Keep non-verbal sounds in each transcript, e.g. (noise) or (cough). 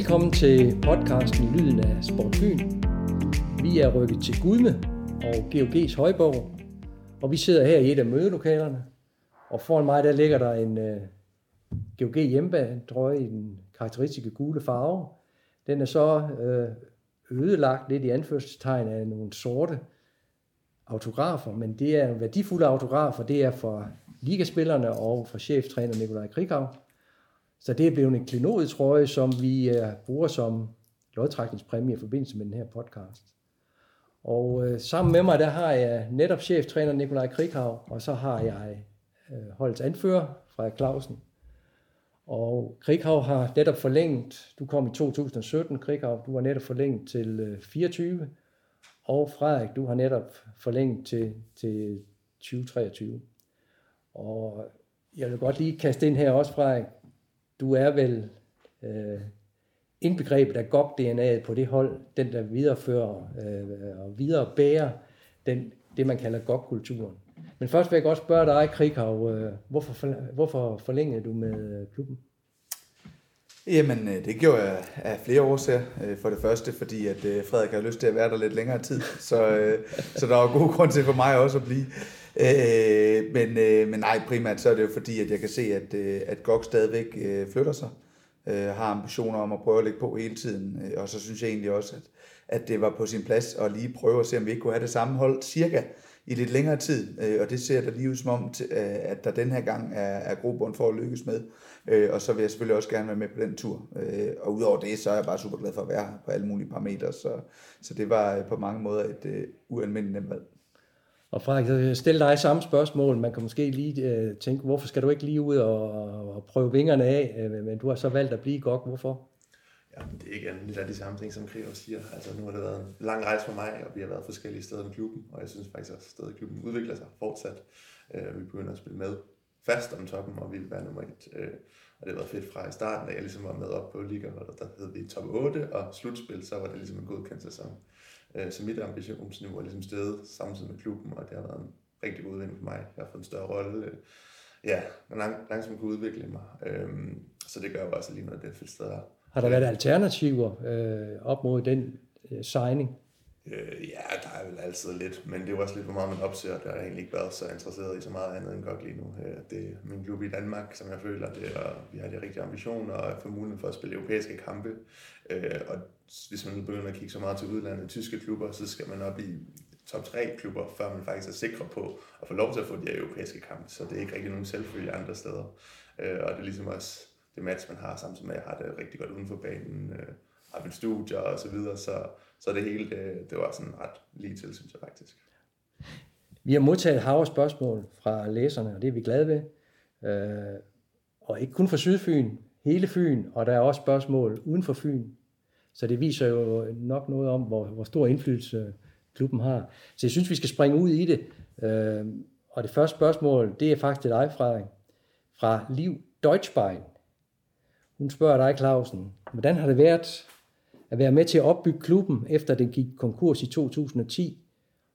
Velkommen til podcasten Lyden af Sportbyen. Vi er rykket til Gudme og GOG's Højborg, og vi sidder her i et af mødelokalerne. Og foran mig der ligger der en øh, uh, GOG hjemmebane i den karakteristiske gule farve. Den er så uh, ødelagt lidt i anførselstegn af nogle sorte autografer, men det er værdifulde autografer. Det er for ligaspillerne og for cheftræner Nikolaj Krighav. Så det er blevet en klenod trøje, som vi øh, bruger som lodtrækningspræmie i forbindelse med den her podcast. Og øh, sammen med mig, der har jeg netop cheftræner Nikolaj Krighav, og så har jeg øh, holdets anfører, Frederik Clausen. Og Krighav har netop forlænget, du kom i 2017, Krighav, du har netop forlænget til øh, 24, og Frederik, du har netop forlænget til, til 2023. Og jeg vil godt lige kaste ind her også, Frederik. Du er vel øh, indbegrebet af GOG-DNA'et på det hold, den der viderefører øh, og viderebærer den, det, man kalder GOG-kulturen. Men først vil jeg godt spørge dig, Krighav, øh, hvorfor, for, hvorfor forlængede du med øh, klubben? Jamen, øh, det gjorde jeg af flere årsager. Øh, for det første, fordi at Frederik har lyst til at være der lidt længere tid, så, så der var god grund til for mig også at blive. Øh, men, øh, men nej, primært så er det jo fordi, at jeg kan se, at, øh, at GOG stadigvæk flytter sig, har ambitioner om at prøve at lægge på hele tiden, og så synes jeg egentlig også, at, at det var på sin plads at lige prøve at se, om vi ikke kunne have det samme hold cirka i lidt længere tid, og det ser der lige ud som om, at der den her gang er, er grobund for at lykkes med. Øh, og så vil jeg selvfølgelig også gerne være med på den tur. Øh, og udover det, så er jeg bare super glad for at være her på alle mulige parametre. Så, så det var øh, på mange måder et øh, ualmindeligt nemt valg. Og Frederik, jeg stiller dig samme spørgsmål. Man kan måske lige øh, tænke, hvorfor skal du ikke lige ud og, og prøve vingerne af? Øh, men du har så valgt at blive godt. Hvorfor? Ja, det er ikke andet af de samme ting, som Kriger siger. Altså, nu har det været en lang rejse for mig, og vi har været forskellige steder i klubben, og jeg synes faktisk også, at stedet i klubben udvikler sig fortsat. Øh, vi begynder at spille med fast om toppen, og vi vil være nummer et. Øh, og det har været fedt fra i starten, da jeg ligesom var med op på liga, og der hed vi top 8, og slutspil, så var det ligesom en godkendt sæson. Øh, så mit ambitionsniveau er ligesom steget samtidig med klubben, og det har været en rigtig god udvikling for mig. Jeg har fået en større rolle. Øh, ja, lang, langsomt kunne udvikle mig. Øhm, så det gør jo også lige noget, det er fedt sted. Har der været alternativer øh, op mod den øh, signing? Øh, ja, der er vel altid lidt, men det er jo også lidt, hvor meget man opser. Der har egentlig ikke været så interesseret i så meget andet end godt lige nu. Øh, det er min klub i Danmark, som jeg føler det, og vi har de rigtige ambitioner og får muligheden for at spille europæiske kampe. Øh, og hvis man nu begynder at kigge så meget til udlandet, tyske klubber, så skal man op i top 3 klubber, før man faktisk er sikker på at få lov til at få de her europæiske kampe. Så det er ikke rigtig nogen selvfølge andre steder. Øh, og det er ligesom også det match, man har, samtidig med at jeg har det rigtig godt uden for banen, øh, har mit studier og så videre, så så det hele, det, det var sådan ret lige til, synes jeg faktisk. Vi har modtaget et hav spørgsmål fra læserne, og det er vi glade ved. Øh, og ikke kun fra Sydfyn, hele Fyn, og der er også spørgsmål uden for Fyn. Så det viser jo nok noget om, hvor, hvor stor indflydelse klubben har. Så jeg synes, vi skal springe ud i det. Øh, og det første spørgsmål, det er faktisk til dig, Frederik, fra Liv Deutschbein. Hun spørger dig, Clausen, hvordan har det været at være med til at opbygge klubben, efter den gik konkurs i 2010,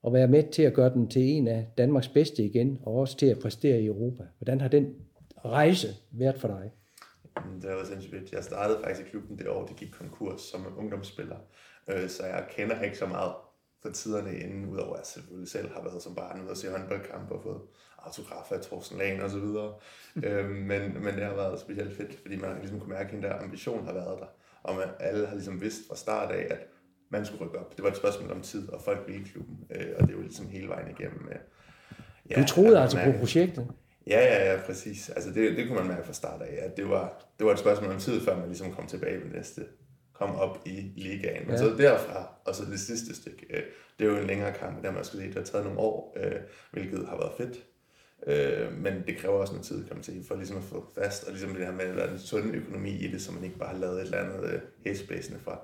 og være med til at gøre den til en af Danmarks bedste igen, og også til at præstere i Europa. Hvordan har den rejse været for dig? Det har været sindssygt Jeg startede faktisk i klubben det år, det gik konkurs som ungdomsspiller, øh, så jeg kender ikke så meget for tiderne inden, udover at jeg selvfølgelig selv har været som barn ude og se håndboldkampe og fået autografer af Thorsten Lahn og så videre. (laughs) øhm, men, men det har været specielt fedt, fordi man ligesom kunne mærke, at den der ambition har været der og man, alle har ligesom vidst fra start af, at man skulle rykke op. Det var et spørgsmål om tid, og folk ville klubben, øh, og det var ligesom hele vejen igennem. Øh, ja, du troede altså mærke, på projektet? Ja, ja, ja, præcis. Altså det, det kunne man mærke fra start af, at det var, det var et spørgsmål om tid, før man ligesom kom tilbage med næste, kom op i ligaen. Men ja. så derfra, og så det sidste stykke, øh, det er jo en længere kamp, der man skulle sige, det har taget nogle år, øh, hvilket har været fedt. Øh, men det kræver også noget tid, kan man sige, for ligesom at få fast, og ligesom det her med at være en sund økonomi i det, så man ikke bare har lavet et eller andet øh, headspace fra,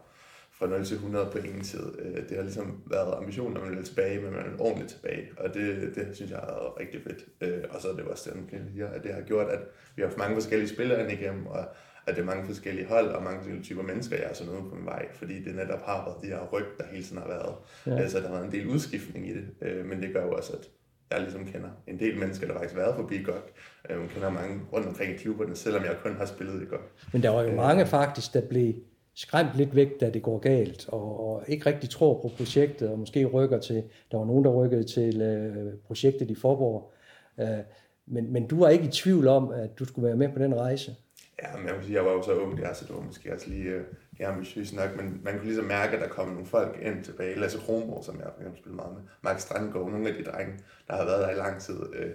fra 0 til 100 på ingen tid. Øh, det har ligesom været ambitionen, at man vil tilbage, men man er ordentligt tilbage, og det, det synes jeg har været rigtig fedt. Øh, og så er det også den, her, at det har gjort, at vi har haft mange forskellige spillere igennem, og at det er mange forskellige hold og mange forskellige typer mennesker, jeg er sådan noget på min vej, fordi det netop har været de her ryg, der hele tiden har været. Ja. Så der har været en del udskiftning i det, men det gør jo også, at jeg ligesom kender en del mennesker, der faktisk har været forbi GOG. Jeg øh, kender mange rundt omkring i klubberne, selvom jeg kun har spillet i GOG. Men der var jo øh, mange faktisk, der blev skræmt lidt væk, da det går galt, og, og ikke rigtig tror på projektet, og måske rykker til, der var nogen, der rykkede til øh, projektet i Forborg. Øh, men, men du var ikke i tvivl om, at du skulle være med på den rejse? Ja, men jeg sige, jeg var jo så ung der, så det var måske også lige uh, ambitiøs nok, men man kunne ligesom mærke, at der kom nogle folk ind tilbage. Lasse Kronborg, som jeg for eksempel spillede meget med, Mark Strandgaard, nogle af de drenge, der har været der i lang tid, øh,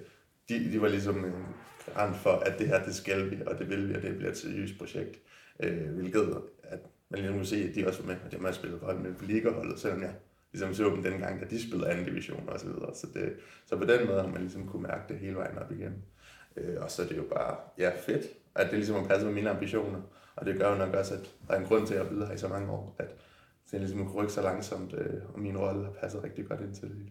de, de var ligesom øh, en garant for, at det her, det skal vi, og det vil vi, og det bliver et seriøst projekt. Øh, hvilket, at man ligesom kunne se, at de også var med, at det har spillet for med på ligaholdet, selvom jeg ligesom så dem dengang, da de spillede anden division og så videre. Så, det, så på den måde har man ligesom kunne mærke det hele vejen op igen. Øh, og så er det jo bare, ja, fedt at det ligesom har passet med mine ambitioner. Og det gør jo nok også, at der er en grund til, at jeg er her i så mange år, at det ligesom kunne rykke så langsomt, øh, og min rolle har passet rigtig godt ind til det hele.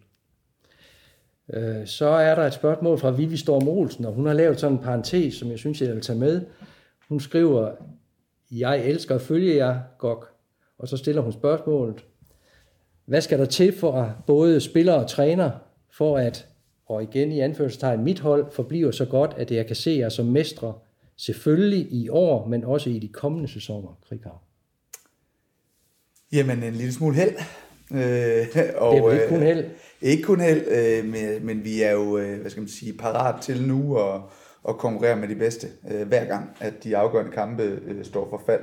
Øh, så er der et spørgsmål fra Vivi Storm Olsen, og hun har lavet sådan en parentes, som jeg synes, jeg vil tage med. Hun skriver, jeg elsker at følge jer, Gok. Og så stiller hun spørgsmålet, hvad skal der til for både spillere og træner, for at, og igen i anførselstegn, mit hold forbliver så godt, at jeg kan se jer som mestre Selvfølgelig i år, men også i de kommende sæsoner, Krighav. Jamen, en lille smule held. Øh, og, det er ikke kun held. Øh, ikke kun held, øh, men, men vi er jo, øh, hvad skal man sige, parat til nu at, at konkurrere med de bedste, øh, hver gang, at de afgørende kampe øh, står for fald.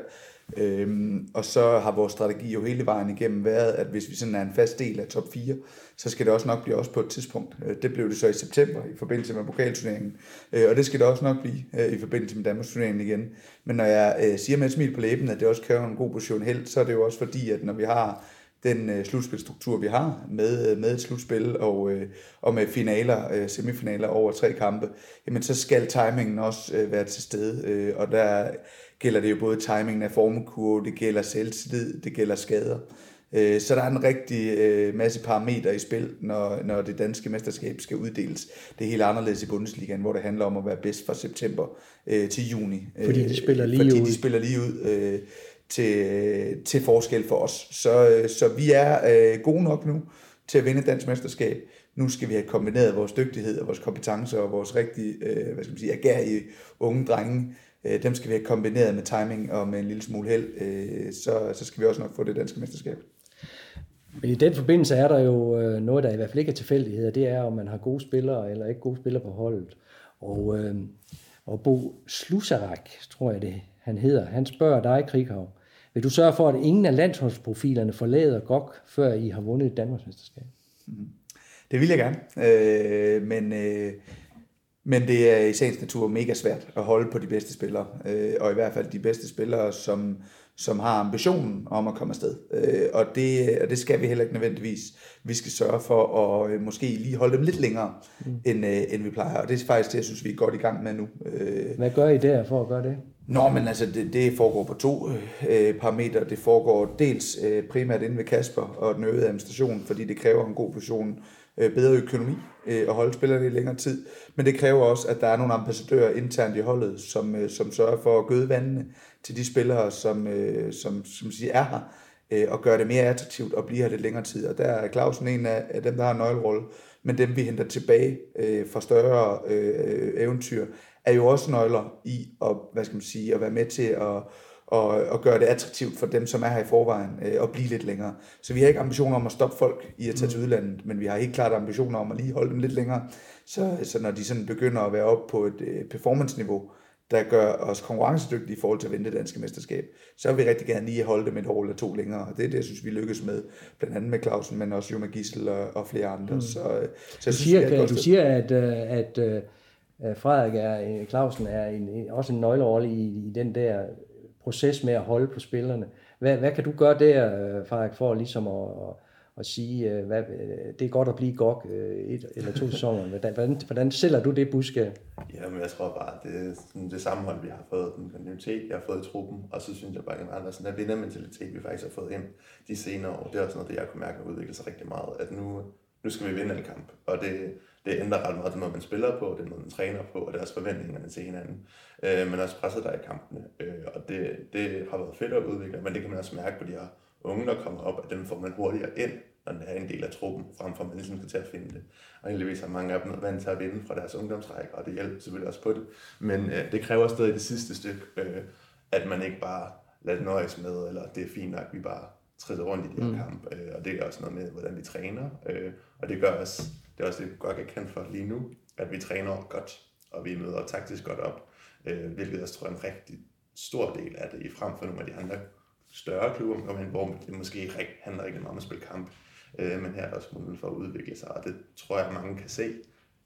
Øhm, og så har vores strategi jo hele vejen igennem været, at hvis vi sådan er en fast del af top 4, så skal det også nok blive også på et tidspunkt. Øh, det blev det så i september i forbindelse med pokalturneringen, øh, og det skal det også nok blive øh, i forbindelse med Danmarks turneringen igen. Men når jeg øh, siger med et smil på læben, at det også kræver en god position held, så er det jo også fordi, at når vi har den øh, slutspilstruktur, vi har med, øh, med et slutspil og, øh, og med finaler, øh, semifinaler over tre kampe, jamen så skal timingen også øh, være til stede. Øh, og der gælder det jo både timingen af formekurve, det gælder selvtillid, det gælder skader. Øh, så der er en rigtig øh, masse parametre i spil, når, når det danske mesterskab skal uddeles. Det er helt anderledes i Bundesligaen, hvor det handler om at være bedst fra september øh, til juni. Fordi de spiller lige fordi ud. de spiller lige ud til, til forskel for os. Så, så vi er gode nok nu til at vinde dansk mesterskab. Nu skal vi have kombineret vores dygtighed og vores kompetencer og vores rigtig, øh, hvad skal man sige, agerige unge drenge øh, dem skal vi have kombineret med timing og med en lille smule held, øh, så, så skal vi også nok få det danske mesterskab. Men i den forbindelse er der jo øh, noget, der i hvert fald ikke er tilfældigheder. Det er, om man har gode spillere eller ikke gode spillere på holdet. Og, øh, og Bo Slusarak, tror jeg det han hedder, han spørger dig, Krighav, vil du sørge for, at ingen af landsholdsprofilerne forlader GOG, før I har vundet et Danmarksmesterskab? Mm. Det vil jeg gerne. Øh, men øh, men det er i sagens natur mega svært at holde på de bedste spillere, øh, og i hvert fald de bedste spillere, som, som har ambitionen om at komme afsted. Øh, og, det, og det skal vi heller ikke nødvendigvis. Vi skal sørge for at øh, måske lige holde dem lidt længere, mm. end, øh, end vi plejer. Og det er faktisk det, jeg synes, vi er godt i gang med nu. Øh, Hvad gør I der for at gøre det? Nå, men altså, det, det foregår på to øh, parametre. Det foregår dels øh, primært inde ved Kasper og den øgede administration, fordi det kræver en god position øh, bedre økonomi øh, at holde spillerne i længere tid. Men det kræver også, at der er nogle ambassadører internt i holdet, som, øh, som sørger for at gøde vandene til de spillere, som, øh, som, som siger er her, øh, og gøre det mere attraktivt at blive her lidt længere tid. Og der er Clausen en af, af dem, der har en nøglerolle. Men dem, vi henter tilbage øh, fra større øh, øh eventyr, er jo også nøgler i at, hvad skal man sige, at være med til at og, og gøre det attraktivt for dem, som er her i forvejen, øh, at blive lidt længere. Så vi har ikke ambitioner om at stoppe folk i at tage til mm. udlandet, men vi har helt klart ambitioner om at lige holde dem lidt længere, så, så når de sådan begynder at være oppe på et øh, performance-niveau, der gør os konkurrencedygtige i forhold til at vinde det danske mesterskab, så vil vi rigtig gerne lige holde dem et år eller to længere. Og det er det, jeg synes, vi lykkes med, blandt andet med Clausen, men også jo med Gissel og, og flere andre. Mm. Så, så jeg du, synes, siger, du siger, at, øh, at, at Frederik er, Clausen er en, også en nøglerolle i, i den der proces med at holde på spillerne. Hvad, hvad kan du gøre der, øh, Frederik, for ligesom at, at sige, øh, hvad, øh, det er godt at blive GOG et eller to sæsoner. Hvordan, hvordan sælger du det budskab? Jamen, jeg tror bare, det er sådan det sammenhold, vi har fået, den kontinuitet, jeg har fået i truppen, og så synes jeg bare, at der er sådan en vindermentalitet, vi faktisk har fået ind de senere år. Det er også noget, det jeg kunne mærke har udviklet sig rigtig meget, at nu, nu skal vi vinde en kamp, og det, det ændrer ret meget den måde, man spiller på, den måde, man træner på, og deres forventningerne til hinanden. Øh, men også presset der i kampene, øh, og det, det har været fedt at udvikle, men det kan man også mærke på de her unge, der kommer op, at dem får man hurtigere ind, når det er en del af truppen, frem for at man ligesom skal til at finde det. Og heldigvis har mange af dem vant til at vinde fra deres ungdomsrækker, og det hjælper selvfølgelig også på det. Men øh, det kræver stadig det sidste stykke, øh, at man ikke bare lade det nøjes med, eller det er fint nok, vi bare træder rundt i de her mm. kamp, øh, og det er også noget med, hvordan vi træner, øh, og det gør os, det er også det, godt er kendt for lige nu, at vi træner godt, og vi møder taktisk godt op, øh, hvilket også tror jeg er en rigtig stor del af det, i frem for nogle af de andre større klubber, hvor det måske ikke handler rigtig meget om at spille kamp, øh, men her er der også mulighed for at udvikle sig, og det tror jeg, mange kan se,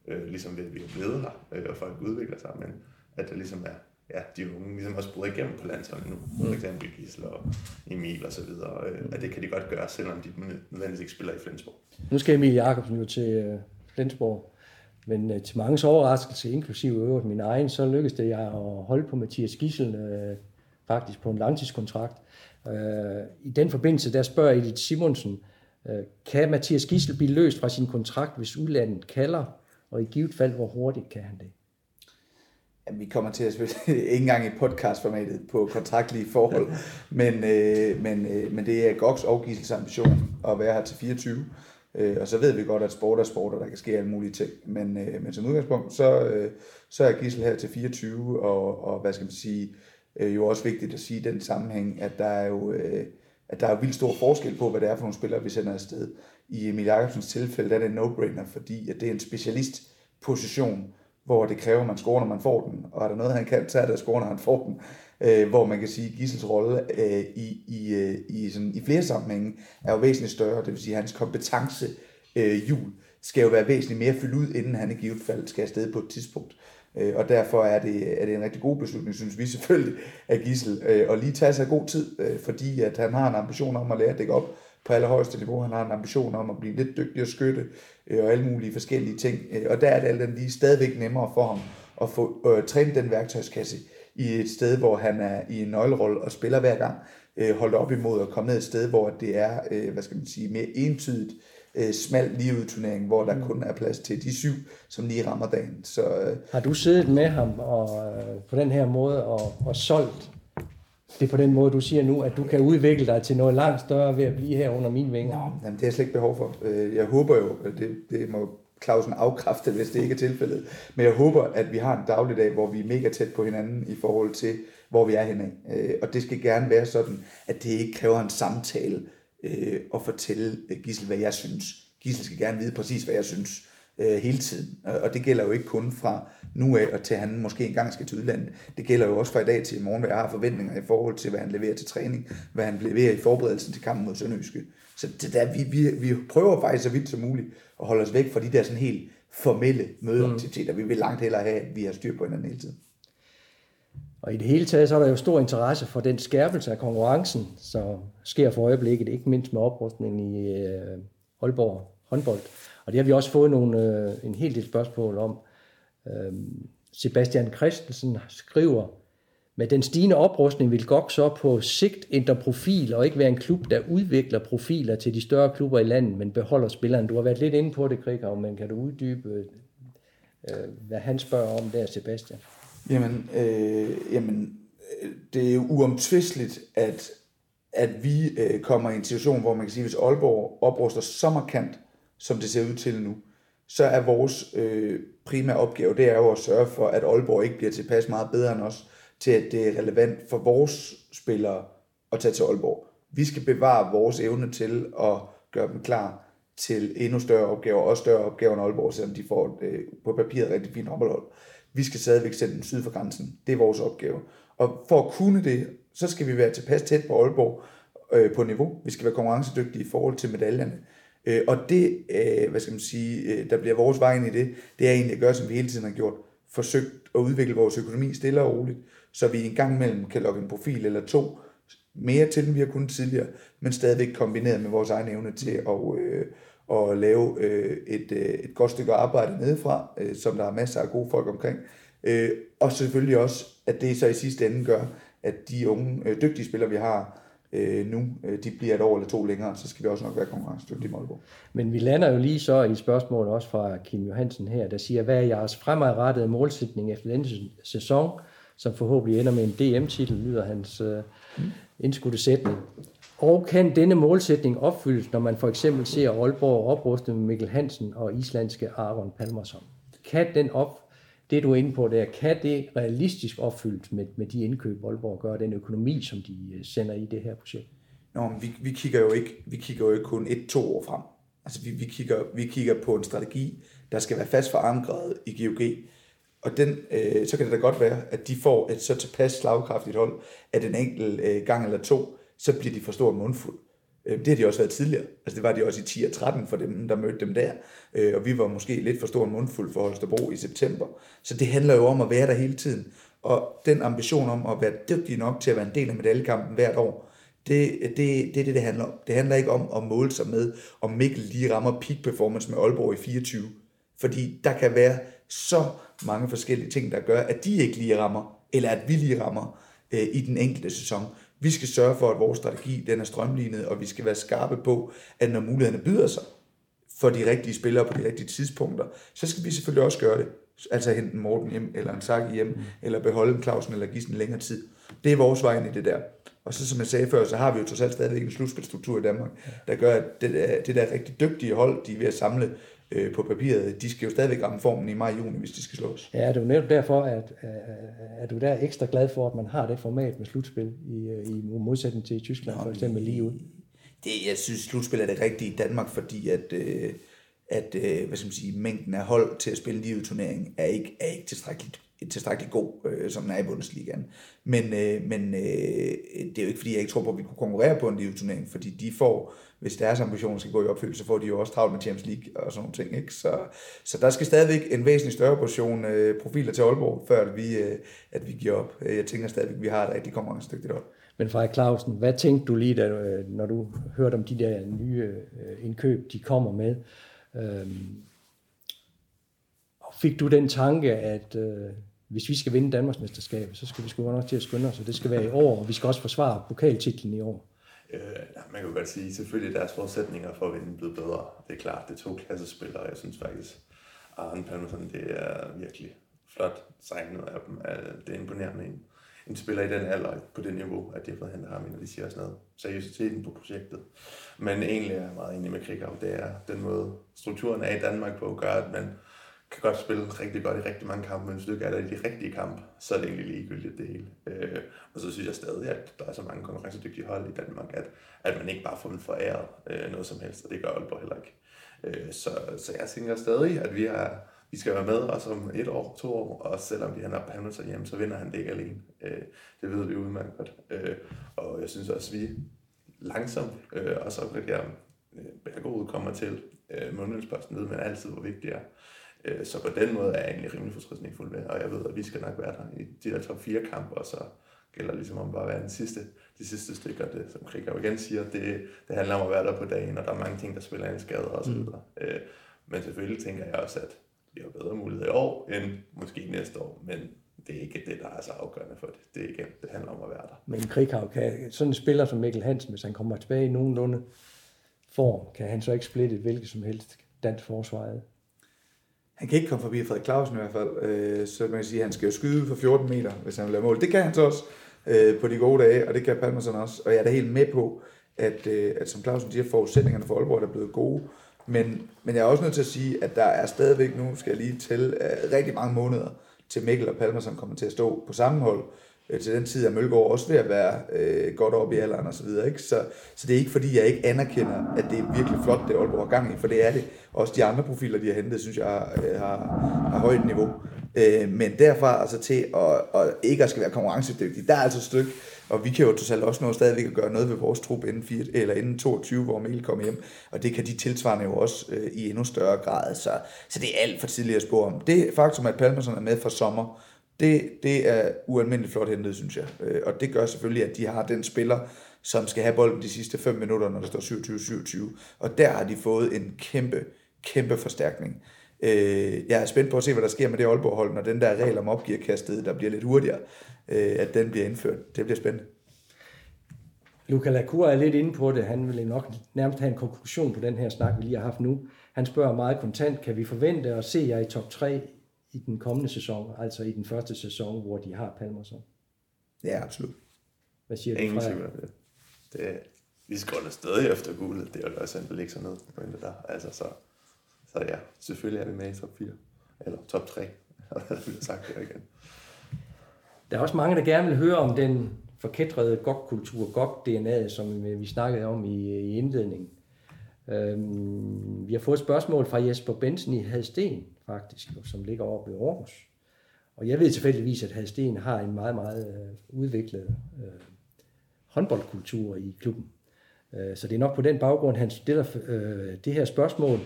øh, ligesom ved, at vi er blevet her, øh, og folk udvikler sig, men at det ligesom er ja, de unge ligesom også bryder igennem på landsholdet nu. For eksempel Gisle og Emil og så videre. Øh, at det kan de godt gøre, selvom de nødvendigvis ikke spiller i Flensborg. Nu skal Emil Jakobsen jo til øh, Flensborg. Men øh, til mange overraskelse, inklusive øvrigt min egen, så lykkedes det jeg at holde på Mathias Gissel øh, faktisk på en langtidskontrakt. Øh, I den forbindelse, der spørger Edith Simonsen, øh, kan Mathias Gissel blive løst fra sin kontrakt, hvis udlandet kalder, og i givet fald, hvor hurtigt kan han det? Ja, vi kommer til at spille (laughs) ikke engang i podcastformatet på kontraktlige forhold, (laughs) men, øh, men, øh, men det er Goks og Gisels ambition at være her til 24. Øh, og så ved vi godt, at sport er sport, og der kan ske alle mulige ting. Men, øh, men som udgangspunkt, så, øh, så er Gissel her til 24, og, og hvad skal man sige, øh, jo også vigtigt at sige i den sammenhæng, at der er jo... Øh, at der er vildt stor forskel på, hvad det er for nogle spillere, vi sender afsted. I Emil Jakobsens tilfælde der er det en no-brainer, fordi at det er en specialistposition, hvor det kræver, at man scorer, når man får den. Og er der noget, han kan, så er det at score, når han får den. Øh, hvor man kan sige, at Gissels rolle øh, i, i, øh, i, sådan, i flere sammenhænge er jo væsentligt større. Det vil sige, at hans kompetence øh, jul skal jo være væsentligt mere fyldt ud, inden han i givet fald skal afsted på et tidspunkt. Øh, og derfor er det, er det en rigtig god beslutning, synes vi selvfølgelig, at Gissel. Øh, og lige tage sig god tid, øh, fordi at han har en ambition om at lære at dække op på allerhøjeste niveau. Han har en ambition om at blive lidt dygtigere skytte øh, og alle mulige forskellige ting. Øh, og der er det alt lige stadigvæk nemmere for ham at få øh, trænet den værktøjskasse i et sted, hvor han er i en nøglerolle og spiller hver gang. Øh, holdt op imod at komme ned et sted, hvor det er, øh, hvad skal man sige, mere entydigt øh, smal ligeudturnering, hvor der mm. kun er plads til de syv, som lige rammer dagen. Så, øh, Har du siddet med ham og, øh, på den her måde og, og solgt det er på den måde, du siger nu, at du kan udvikle dig til noget langt større ved at blive her under mine vinger. Nå, jamen, det er jeg slet ikke behov for. Øh, jeg håber jo, det, det må Clausen afkræfte, hvis det ikke er tilfældet. Men jeg håber, at vi har en dagligdag, hvor vi er mega tæt på hinanden i forhold til, hvor vi er henne. Øh, og det skal gerne være sådan, at det ikke kræver en samtale øh, at fortælle øh, Gissel, hvad jeg synes. Gissel skal gerne vide præcis, hvad jeg synes øh, hele tiden. Og det gælder jo ikke kun fra nu af og til han måske engang skal til udlandet. Det gælder jo også fra i dag til i morgen, hvad jeg har forventninger i forhold til, hvad han leverer til træning, hvad han leverer i forberedelsen til kampen mod Sønderjyske. Så det der, vi, vi, vi prøver faktisk så vidt som muligt at holde os væk fra de der sådan helt formelle mødeaktiviteter. Mm. Vi vil langt hellere have, at vi har styr på hinanden hele tiden. Og i det hele taget, så er der jo stor interesse for den skærpelse af konkurrencen, som sker for øjeblikket, ikke mindst med oprustningen i øh, Aalborg håndbold. Og det har vi også fået nogle, øh, en hel del spørgsmål om. Øh, Sebastian Christensen skriver, med den stigende oprustning vil GOG så på sigt ændre profil og ikke være en klub, der udvikler profiler til de større klubber i landet, men beholder spilleren. Du har været lidt inde på det, Krighav, men kan du uddybe, øh, hvad han spørger om der, Sebastian? Jamen, øh, jamen det er jo uomtvisteligt, at, at vi øh, kommer i en situation, hvor man kan sige, hvis Aalborg opruster så markant, som det ser ud til nu, så er vores øh, primære opgave, det er jo at sørge for, at Aalborg ikke bliver tilpas meget bedre end os, til at det er relevant for vores spillere at tage til Aalborg. Vi skal bevare vores evne til at gøre dem klar til endnu større opgaver, også større opgaver end Aalborg, selvom de får øh, på papiret rigtig fint ophold. Vi skal stadigvæk sende dem syd for grænsen. Det er vores opgave. Og for at kunne det, så skal vi være tilpas tæt på Aalborg øh, på niveau. Vi skal være konkurrencedygtige i forhold til medaljerne. Øh, og det, øh, hvad skal man sige, øh, der bliver vores vej ind i det, det er egentlig at gøre, som vi hele tiden har gjort. Forsøgt at udvikle vores økonomi stille og roligt, så vi en gang imellem kan logge en profil eller to mere til, end vi har kunnet tidligere, men stadigvæk kombineret med vores egen evne til at, øh, at lave øh, et, øh, et godt stykke arbejde nedefra, øh, som der er masser af gode folk omkring. Øh, og selvfølgelig også, at det så i sidste ende gør, at de unge, øh, dygtige spillere, vi har, øh, nu, øh, de bliver et år eller to længere, så skal vi også nok være konkurrencedygtige i Målborg. Men vi lander jo lige så i et spørgsmål også fra Kim Johansen her, der siger, hvad er jeres fremadrettede målsætning efter denne sæson, som forhåbentlig ender med en DM-titel, lyder hans øh, mm. indskudte sætning. Og kan denne målsætning opfyldes, når man for eksempel ser Aalborg opruste med Mikkel Hansen og islandske Aron Palmerson? Kan den op, det du er inde på der, kan det realistisk opfyldes med, med de indkøb, Aalborg gør, den økonomi, som de øh, sender i det her projekt? Nå, men vi, vi, kigger jo ikke, vi kigger jo ikke kun et-to år frem. Altså vi, vi, kigger, vi kigger på en strategi, der skal være fast forankret i GOG. Og den, øh, så kan det da godt være, at de får et så tilpas slagkraftigt hold, at en enkelt øh, gang eller to, så bliver de for stor mundfuld. Øh, det har de også været tidligere. Altså det var de også i 10 og 13 for dem, der mødte dem der. Øh, og vi var måske lidt for stor mundfuld for Holstebro i september. Så det handler jo om at være der hele tiden. Og den ambition om at være dygtig nok til at være en del af medaljekampen hvert år, det, det, det er det, det handler om. Det handler ikke om at måle sig med, om Mikkel lige rammer peak performance med Aalborg i 24. Fordi der kan være så mange forskellige ting, der gør, at de ikke lige rammer, eller at vi lige rammer øh, i den enkelte sæson. Vi skal sørge for, at vores strategi den er strømlignet, og vi skal være skarpe på, at når mulighederne byder sig for de rigtige spillere på de rigtige tidspunkter, så skal vi selvfølgelig også gøre det. Altså hente en Morten hjem, eller en Saki hjem, mm. eller beholde en Clausen, eller give en længere tid. Det er vores vej ind i det der. Og så som jeg sagde før, så har vi jo trods alt stadigvæk en slutspilstruktur i Danmark, der gør, at det der, det der rigtig dygtige hold, de er ved at samle øh, på papiret, de skal jo stadigvæk ramme formen i maj-juni, hvis de skal slås. Ja, det er jo netop derfor, at, at du der er ekstra glad for, at man har det format med slutspil i, øh, i modsætning til i Tyskland, Nå, for eksempel lige ud. Det, jeg synes, slutspil er det rigtige i Danmark, fordi at, øh, at øh, hvad skal man sige, mængden af hold til at spille lige turnering er ikke, er ikke tilstrækkeligt tilstrækkeligt god, øh, som den er i Bundesligaen. Men, øh, men øh, det er jo ikke fordi, jeg ikke tror på, at vi kunne konkurrere på en live-turnering, fordi de får, hvis deres ambitioner skal gå i opfyldelse, så får de jo også travlt med Champions League og sådan nogle ting. Ikke? Så, så der skal stadigvæk en væsentlig større portion øh, profiler til Aalborg, før at vi, øh, at vi giver op. Jeg tænker stadigvæk, at vi har et rigtig konkurrencedygtigt hold. Men Frederik Clausen, hvad tænkte du lige, da, øh, når du hørte om de der nye øh, indkøb, de kommer med? Øhm, fik du den tanke, at øh, hvis vi skal vinde Danmarksmesterskabet, så skal vi sgu nok til at skynde os, og det skal være i år, og vi skal også forsvare pokaltitlen i år. Øh, man kan jo godt sige, selvfølgelig deres forudsætninger for at vinde blevet bedre. Det er klart, det er to klassespillere, jeg synes faktisk, Arne Palmerson, det er virkelig flot signet af dem. Øh, det er imponerende en, en spiller i den alder på det niveau, at de har fået hentet ham ind, og de siger også noget seriøsiteten på projektet. Men egentlig er jeg meget enig med Krikau, det er den måde, strukturen er i Danmark på, gør, at man kan godt spille rigtig godt i rigtig mange kampe, men hvis du ikke er der i de rigtige kampe, så er det egentlig ligegyldigt det hele. Øh, og så synes jeg stadig, at der er så mange konkurrencedygtige hold i Danmark, at, at man ikke bare får dem foræret øh, noget som helst, og det gør Aalborg heller ikke. Øh, så, så jeg tænker stadig, at vi, er, vi skal være med også om et år, to år, og selvom vi har Hamilton hjem, så vinder han det ikke alene. Øh, det ved vi udmærket godt. Øh, og jeg synes også, at vi langsomt, øh, og så her øh, Bergerud kommer til øh, månedsposten, ved man altid, hvor vigtigt det er. Øh, så på den måde er jeg egentlig rimelig fortrystningsfuld med, og jeg ved, at vi skal nok være der i de der top 4 kampe, og så gælder ligesom om bare at være den sidste, de sidste stykker, det, som Kriger jo igen siger, det, det handler om at være der på dagen, og der er mange ting, der spiller en skade og så mm. videre. Mm. Øh, men selvfølgelig tænker jeg også, at vi har bedre mulighed i år, end måske næste år, men det er ikke det, der er så afgørende for det. Det, er igen, det handler om at være der. Men Krighav, kan sådan en spiller som Mikkel Hansen, hvis han kommer tilbage i nogenlunde form, kan han så ikke splitte et hvilket som helst dansk forsvar han kan ikke komme forbi Frederik Clausen i hvert fald, øh, så man kan sige, at han skal jo skyde for 14 meter, hvis han vil lave mål. Det kan han så også øh, på de gode dage, og det kan Palmerson også. Og jeg er da helt med på, at, øh, at som Clausen siger, forudsætningerne for Aalborg er blevet gode. Men, men jeg er også nødt til at sige, at der er stadigvæk nu, skal jeg lige til, øh, rigtig mange måneder, til Mikkel og Palmerson kommer til at stå på samme hold. Øh, til den tid er Mølgaard også ved at være øh, godt op i alderen og så videre. Ikke? Så, så det er ikke fordi, jeg ikke anerkender, at det er virkelig flot, det Aalborg har gang i, for det er det. Også de andre profiler, de har hentet, synes jeg har, øh, har, har højt niveau. Øh, men derfra altså til at, at ikke at skal være konkurrencedygtig, der er altså et stykke, og vi kan jo totalt også nå stadigvæk at gøre noget ved vores trup inden, 4, eller inden 22, hvor Mikkel kommer hjem, og det kan de tilsvarende jo også øh, i endnu større grad, så, så det er alt for tidligt at spore om. Det faktum, at Palmerson er med fra sommer, det, det er ualmindeligt flot hentet, synes jeg. Øh, og det gør selvfølgelig, at de har den spiller, som skal have bolden de sidste 5 minutter, når der står 27-27. Og der har de fået en kæmpe, kæmpe forstærkning. Øh, jeg er spændt på at se, hvad der sker med det Aalborg-hold, når den der regel om opgearkastet, der bliver lidt hurtigere, øh, at den bliver indført. Det bliver spændende. Luca Lacour er lidt inde på det. Han vil nok nærmest have en konklusion på den her snak, vi lige har haft nu. Han spørger meget kontant, kan vi forvente at se jer i top 3 i den kommende sæson, altså i den første sæson, hvor de har Palmerson. Ja, absolut. Hvad siger Ingen du, Frederik? Det. det, vi skåler stadig efter guldet. Det er jo også en ikke sådan noget på det der. Altså, så, så ja, selvfølgelig er vi med i top 4. Eller top 3. der bliver sagt der igen. Der er også mange, der gerne vil høre om den forkædrede GOG-kultur, GOG-DNA, som vi snakkede om i, i indledningen. Øhm, vi har fået et spørgsmål fra Jesper Bensen i Hadsten, faktisk, som ligger over ved Aarhus. Og jeg ved tilfældigvis, at Hadsten har en meget, meget øh, udviklet øh, håndboldkultur i klubben. Øh, så det er nok på den baggrund, han stiller øh, det her spørgsmål.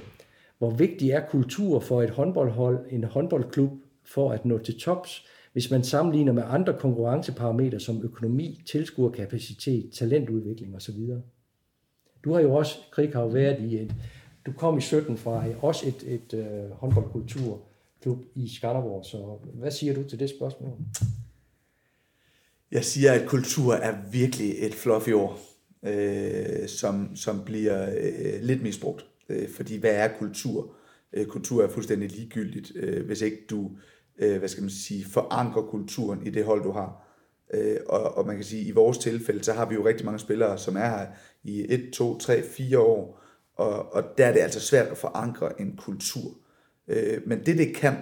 Hvor vigtig er kultur for et håndboldhold, en håndboldklub, for at nå til tops, hvis man sammenligner med andre konkurrenceparametre som økonomi, tilskuerkapacitet, talentudvikling osv.? Du har jo også, Krig, har jo været i et, du kom i 17 fra også et, et øh, håndboldkulturklub i Skanderborg, så hvad siger du til det spørgsmål? Jeg siger, at kultur er virkelig et fluffy ord, øh, som, som bliver øh, lidt misbrugt. Øh, fordi hvad er kultur? Øh, kultur er fuldstændig ligegyldigt, øh, hvis ikke du øh, hvad skal man sige, forankrer kulturen i det hold, du har. Øh, og, og man kan sige, at i vores tilfælde, så har vi jo rigtig mange spillere, som er her i 1, 2, 3, 4 år, og, og der er det altså svært at forankre en kultur. Øh, men det, det kan,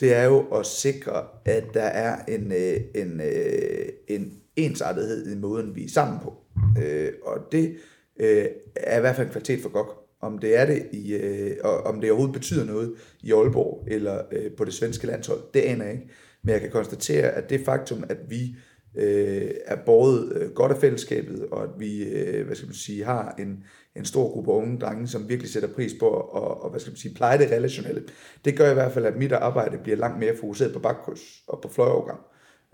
det er jo at sikre, at der er en, øh, en, øh, en ensartethed i måden, vi er sammen på. Øh, og det øh, er i hvert fald en kvalitet for GOG. Om det er det i, øh, og om det overhovedet betyder noget i Aalborg eller øh, på det svenske landshold, det aner jeg ikke. Men jeg kan konstatere, at det faktum, at vi øh, er båret øh, godt af fællesskabet, og at vi øh, hvad skal man sige, har en, en stor gruppe unge drenge, som virkelig sætter pris på og, og hvad skal man sige, pleje det relationelle. Det gør i hvert fald, at mit arbejde bliver langt mere fokuseret på bakkryds og på fløjovergang.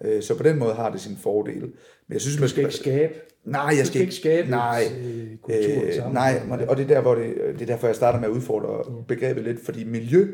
Øh, så på den måde har det sin fordele. Men jeg synes, du skal man skal ikke skabe Nej, jeg skal ikke skabe nej, øh, kultur øh, nej, og det er der, hvor det, det er derfor, jeg starter med at udfordre begrebet lidt, fordi miljø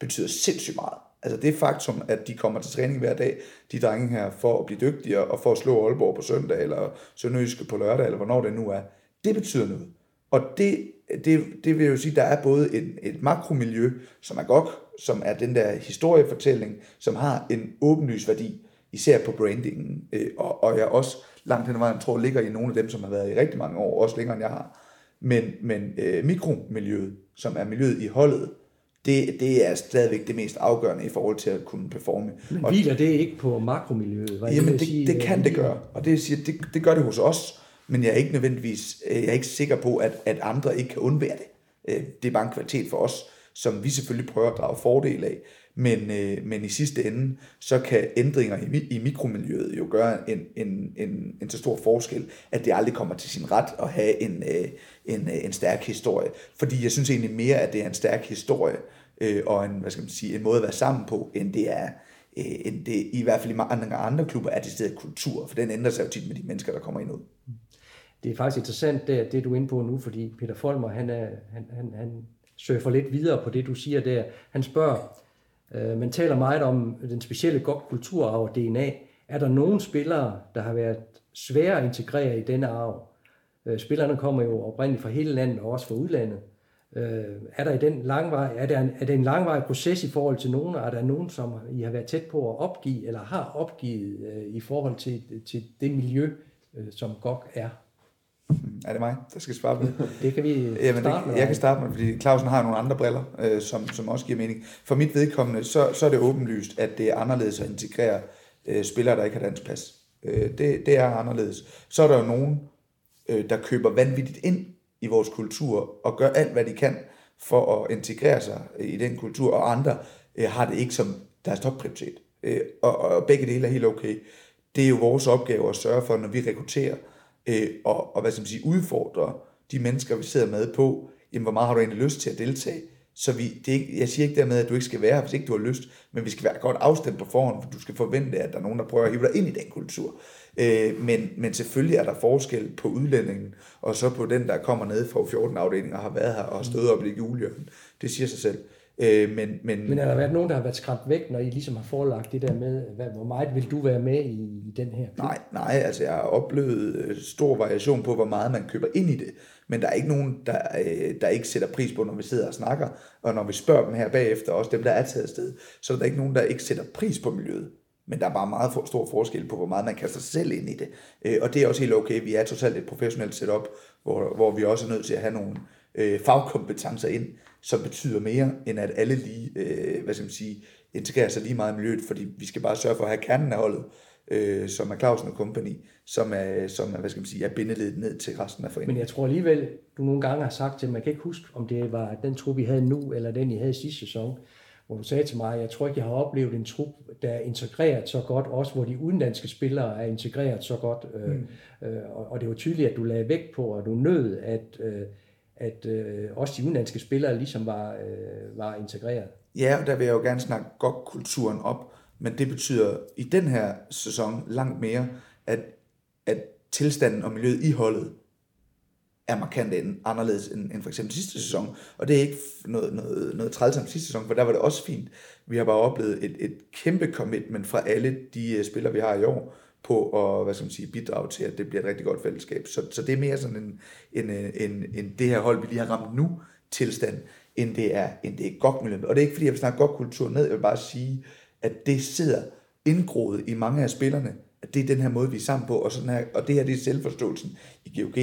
betyder sindssygt meget. Altså det faktum, at de kommer til træning hver dag, de drenge her, for at blive dygtigere, og for at slå Aalborg på søndag, eller Sønderjyske på lørdag, eller hvornår det nu er, det betyder noget. Og det, det, det vil jo sige, at der er både et, et makromiljø, som er godt, som er den der historiefortælling, som har en åbenlys værdi, især på brandingen. Øh, og, og jeg også langt hen ad vejen tror, ligger i nogle af dem, som har været i rigtig mange år, også længere end jeg har. Men, men øh, mikromiljøet, som er miljøet i holdet, det, det er stadigvæk det mest afgørende i forhold til at kunne performe. Men hviler det ikke på makromiljøet? Hvad jamen, det, sige, det kan det gøre, og det, siger, det, det gør det hos os, men jeg er ikke nødvendigvis øh, jeg er ikke sikker på, at, at andre ikke kan undvære det. Øh, det er bare en kvalitet for os, som vi selvfølgelig prøver at drage fordel af. Men, øh, men i sidste ende, så kan ændringer i, i mikromiljøet jo gøre en, en, en, en så stor forskel, at det aldrig kommer til sin ret at have en, øh, en, øh, en stærk historie. Fordi jeg synes egentlig mere, at det er en stærk historie, øh, og en, hvad skal man sige, en måde at være sammen på, end det er, øh, end det i hvert fald i mange andre klubber er det stedet kultur, for den ændrer sig jo tit med de mennesker, der kommer ind ud. Mm. Det er faktisk interessant, det, det du er inde på nu, fordi Peter Folmer, han, er, han, han, han surfer lidt videre på det, du siger der. Han spørger, Øh, man taler meget om den specielle kulturarv og DNA. Er der nogen spillere, der har været svære at integrere i denne arv? Øh, spillerne kommer jo oprindeligt fra hele landet og også fra udlandet. Øh, er der i den langvej, er, der en, er det en langvarig proces i forhold til nogen? Er der nogen, som I har været tæt på at opgive, eller har opgivet øh, i forhold til, til det miljø, øh, som GOG er? Er det mig, der skal svare på det? (laughs) Det kan vi Jamen, starte det, Jeg kan starte med, fordi Clausen har nogle andre briller, øh, som, som også giver mening. For mit vedkommende, så, så er det åbenlyst, at det er anderledes at integrere øh, spillere, der ikke har dansk pas. Øh, det, det er anderledes. Så er der jo nogen, øh, der køber vanvittigt ind i vores kultur, og gør alt, hvad de kan for at integrere sig i den kultur, og andre øh, har det ikke som deres topprioritet. Øh, og, og begge dele er helt okay. Det er jo vores opgave at sørge for, når vi rekrutterer, øh, Øh, og, og hvad skal man sige, udfordre de mennesker, vi sidder med på, jamen, hvor meget har du egentlig lyst til at deltage? Så vi, det er ikke, jeg siger ikke dermed, at du ikke skal være her, hvis ikke du har lyst, men vi skal være godt afstemt på forhånd, for du skal forvente, at der er nogen, der prøver at hive dig ind i den kultur. Øh, men, men selvfølgelig er der forskel på udlændingen, og så på den, der kommer ned fra 14 afdelingen og har været her og har stået op i julehjørnen. Det siger sig selv. Øh, men, men, men er der været nogen, der har været skræmt væk, når I ligesom har forelagt det der med, hvad, hvor meget vil du være med i, i den her? Nej, nej, altså jeg har oplevet øh, stor variation på, hvor meget man køber ind i det. Men der er ikke nogen, der, øh, der ikke sætter pris på, når vi sidder og snakker. Og når vi spørger dem her bagefter, også dem, der er taget sted, så er der ikke nogen, der ikke sætter pris på miljøet. Men der er bare meget for, stor forskel på, hvor meget man kaster sig selv ind i det. Øh, og det er også helt okay. Vi er totalt et professionelt setup, hvor, hvor vi også er nødt til at have nogle, øh, fagkompetencer ind, som betyder mere, end at alle lige, øh, hvad skal man sige, integrerer sig lige meget i miljøet, fordi vi skal bare sørge for at have kernen af holdet, øh, som er Clausen og Company, som er, som er, hvad skal man sige, er bindeledet ned til resten af foreningen. Men jeg tror alligevel, du nogle gange har sagt til mig, jeg kan ikke huske, om det var den trup, vi havde nu, eller den, I havde sidste sæson, hvor du sagde til mig, jeg tror ikke, jeg har oplevet en trup, der er integreret så godt, også hvor de udenlandske spillere er integreret så godt. Øh, mm. Øh, og, og det var tydeligt, at du lagde vægt på, og du nød, at, øh, at øh, også de udenlandske spillere ligesom var, øh, var integreret. Ja, og der vil jeg jo gerne snakke godt kulturen op, men det betyder i den her sæson langt mere, at, at tilstanden og miljøet i holdet er markant end, anderledes end, end for eksempel sidste sæson. Og det er ikke noget, noget, noget trælsomt sidste sæson, for der var det også fint. Vi har bare oplevet et, et kæmpe commitment fra alle de øh, spillere, vi har i år, på at hvad skal man sige, bidrage til, at det bliver et rigtig godt fællesskab. Så, så det er mere sådan en, en, en, en det her hold, vi lige har ramt nu, tilstand, end det er, end det er godt miljø. Og det er ikke fordi, jeg vil snakke godt kultur ned, jeg vil bare sige, at det sidder indgroet i mange af spillerne, at det er den her måde, vi er sammen på, og, sådan her, og det her det er selvforståelsen i GOG.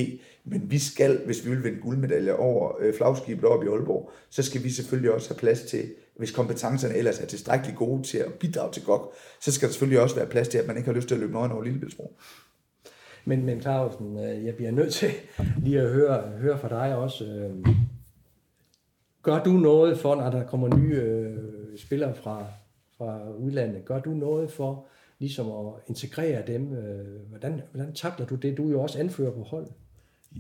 Men vi skal, hvis vi vil vinde guldmedaljer over øh, flagskibet op i Aalborg, så skal vi selvfølgelig også have plads til, hvis kompetencerne ellers er tilstrækkeligt gode til at bidrage til GOG, så skal der selvfølgelig også være plads til, at man ikke har lyst til at løbe nøgen over Lillebæltsbro. Men, men Clausen, øh, jeg bliver nødt til lige at høre, høre fra dig også. Øh, gør du noget for, når der kommer nye øh, spillere fra, fra udlandet, gør du noget for ligesom at integrere dem? Øh, hvordan, hvordan takler du det? Du er jo også anfører på hold.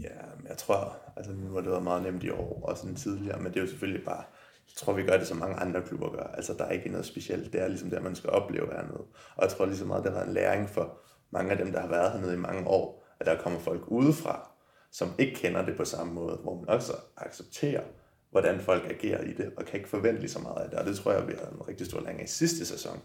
Ja, men jeg tror, altså nu har det været meget nemt i år, og sådan tidligere, men det er jo selvfølgelig bare, jeg tror, vi gør det, som mange andre klubber gør. Altså, der er ikke noget specielt. Det er ligesom det, man skal opleve hernede. Og jeg tror lige så meget, det har været en læring for mange af dem, der har været hernede i mange år, at der kommer folk udefra, som ikke kender det på samme måde, hvor man også accepterer, hvordan folk agerer i det, og kan ikke forvente lige så meget af det. Og det tror jeg, vi har en rigtig stor læring i sidste sæson.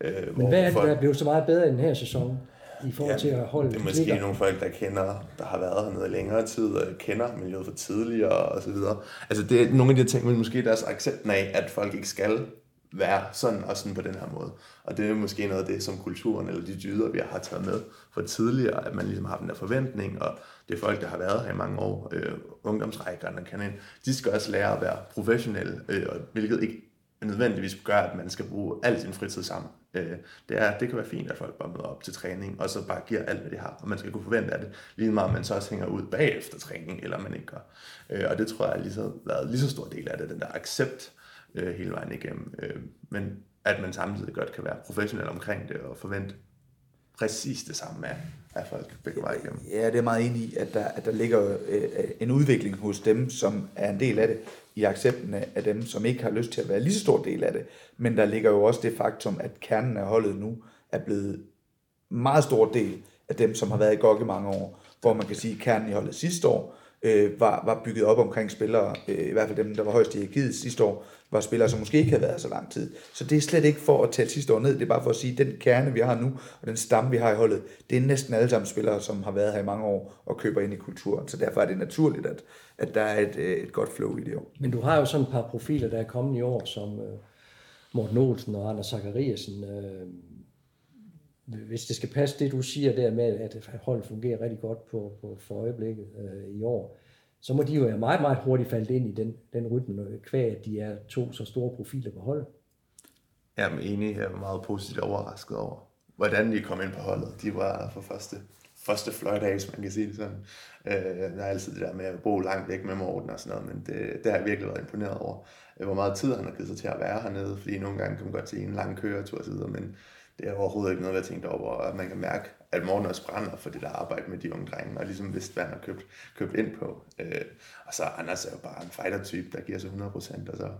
Øh, Men hvad er det, folk... der er blevet så meget bedre i den her sæson? I forhold ja, til at holde Det er måske klikker. nogle folk, der kender, der har været hernede i længere tid, og kender miljøet for tidligere og så videre. Altså det er nogle af de ting, men måske deres accept af, at folk ikke skal være sådan og sådan på den her måde. Og det er måske noget af det, som kulturen eller de dyder, vi har taget med for tidligere, at man ligesom har den der forventning, og det er folk, der har været her i mange år, øh, ungdomsrækkerne kan ind, de skal også lære at være professionelle, øh, hvilket ikke nødvendigvis gør, at man skal bruge al sin fritid sammen. Øh, det, er, det kan være fint, at folk bare møder op til træning, og så bare giver alt, hvad de har, og man skal kunne forvente af det, lige meget man så også hænger ud bagefter træning, eller man ikke gør. Øh, og det tror jeg har lige så, været lige så stor del af det, den der accept øh, hele vejen igennem. Øh, men at man samtidig godt kan være professionel omkring det, og forvente præcis det samme af, af folk begge veje igennem. Ja, det er meget enig i, at der, at der ligger øh, en udvikling hos dem, som er en del af det, i accepten af dem, som ikke har lyst til at være lige så stor del af det. Men der ligger jo også det faktum, at kernen af holdet nu er blevet meget stor del af dem, som har været i GOG i mange år. Hvor man kan sige, at kernen i holdet sidste år øh, var, var bygget op omkring spillere, øh, i hvert fald dem, der var højst i hierarkiet sidste år, var spillere, som måske ikke havde været så lang tid. Så det er slet ikke for at tælle sidste år ned, det er bare for at sige, at den kerne, vi har nu, og den stamme, vi har i holdet, det er næsten alle sammen spillere, som har været her i mange år og køber ind i kulturen. Så derfor er det naturligt, at, at der er et, øh, et godt flow i det år. Men du har jo sådan et par profiler, der er kommet i år, som øh, Morten Olsen og Anders Zachariasen. øh, hvis det skal passe det, du siger der med, at holdet fungerer rigtig godt på, på for øjeblikket øh, i år, så må de jo være meget, meget hurtigt faldet ind i den, den rytme, kvæg at de er to så store profiler på holdet. Jeg er enig, jeg er meget positivt overrasket over, hvordan de kom ind på holdet. De var for første, første fløjt hvis man kan sige det sådan. Øh, der er altid det der med at bo langt væk med Morten og sådan noget, men det, det har jeg virkelig været imponeret over. Øh, hvor meget tid han har givet sig til at være hernede, fordi nogle gange kan man godt se en lang køretur og så videre, men det er overhovedet ikke noget, jeg tænkte over, at man kan mærke, at morgen også brænder for det der arbejde med de unge drenge, og ligesom vidste, hvad han har købt, købt ind på. Øh, og så Anders er jo bare en fighter-type, der giver sig 100%, og så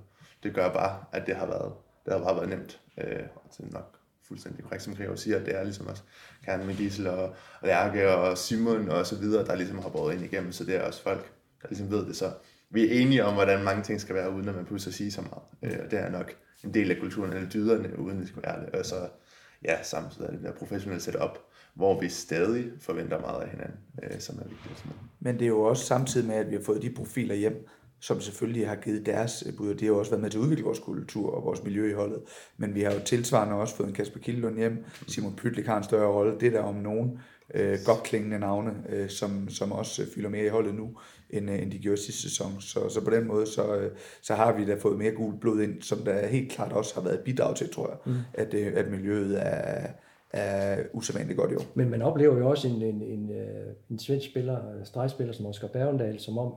det gør bare, at det har været, det har bare været nemt. Øh, og det er nok fuldstændig korrekt, som Greve siger, at det er ligesom også Karen med Gisel og, Lærke og Simon og så videre, der ligesom har båret ind igennem, så det er også folk, der ligesom ved det. Så vi er enige om, hvordan mange ting skal være, uden at man pludselig sige så meget. Øh, og det er nok en del af kulturen, eller dyderne, uden det skal være det. Og så ja, samtidig er det der professionelle setup, hvor vi stadig forventer meget af hinanden, øh, som er vigtigt. Men det er jo også samtidig med, at vi har fået de profiler hjem, som selvfølgelig har givet deres øh, bud, det har jo også været med til at udvikle vores kultur og vores miljø i holdet. Men vi har jo tilsvarende også fået en Kasper Kildlund hjem, Simon Pytlik har en større rolle, det der om nogen øh, godt klingende navne, øh, som, som også fylder mere i holdet nu, end, øh, end de gjorde sidste sæson. Så, så på den måde, så, øh, så har vi da fået mere gul blod ind, som der helt klart også har været et bidrag til, tror jeg, mm. at, øh, at miljøet er, er usædvanligt godt i år. Men man oplever jo også en, en, en, en svensk spiller, stregspiller som Oscar Bergendal, som om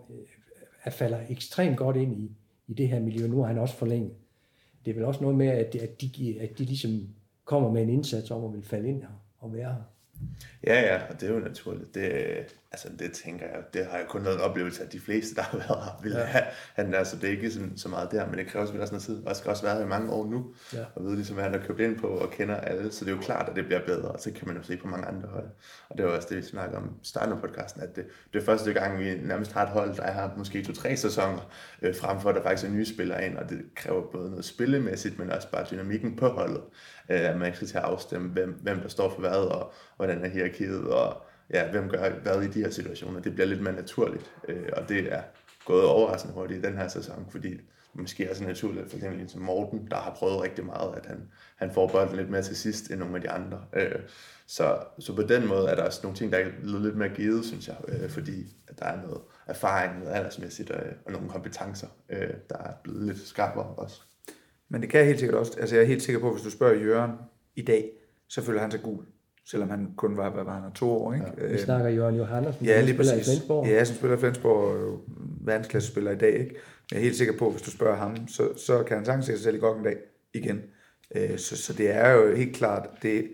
at falder ekstremt godt ind i, i det her miljø. Nu har han også forlænget. Det er vel også noget med, at, at, de, at de ligesom kommer med en indsats om at vil falde ind her og være her. Ja, ja, og det er jo naturligt. Det, altså, det tænker jeg, det har jeg kun en oplevelse, at de fleste, der har været her, vil ja. have, han, altså, det er ikke sådan, så meget der, men det kræver selvfølgelig også noget tid, og jeg skal også være her i mange år nu, ja. og ved ligesom, at han har købt ind på og kender alle, så det er jo klart, at det bliver bedre, og så kan man jo se på mange andre hold. Og det var også det, vi snakker om starten af podcasten, at det, det er første gang, vi nærmest har et hold, der har måske to-tre sæsoner, øh, frem for at der faktisk er nye spillere ind, og det kræver både noget spillemæssigt, men også bare dynamikken på holdet, øh, at man ikke skal til at afstemme, hvem, hvem der står for hvad, og hvordan er hierarkiet, og ja, hvem gør hvad i de her situationer. Det bliver lidt mere naturligt, øh, og det er gået overraskende hurtigt i den her sæson, fordi måske er så naturligt, for eksempel som Morten, der har prøvet rigtig meget, at han, han får bolden lidt mere til sidst end nogle af de andre. Øh, så, så på den måde er der også nogle ting, der er blevet lidt mere givet, synes jeg, øh, fordi at der er noget erfaring, noget aldersmæssigt og, og nogle kompetencer, øh, der er blevet lidt skarpere også. Men det kan jeg helt sikkert også, altså jeg er helt sikker på, at hvis du spørger Jørgen i dag, så føler han sig gul selvom han kun var, hvad var han, to år, ikke? Ja, vi snakker Jørgen Johansen, ja, lige præcis. i Flensborg. Ja, som spiller i Flensborg, verdensklasse spiller i dag, ikke? Men jeg er helt sikker på, at hvis du spørger ham, så, så kan han sagtens se sig selv i godt en dag igen. Øh, så, så det er jo helt klart, det,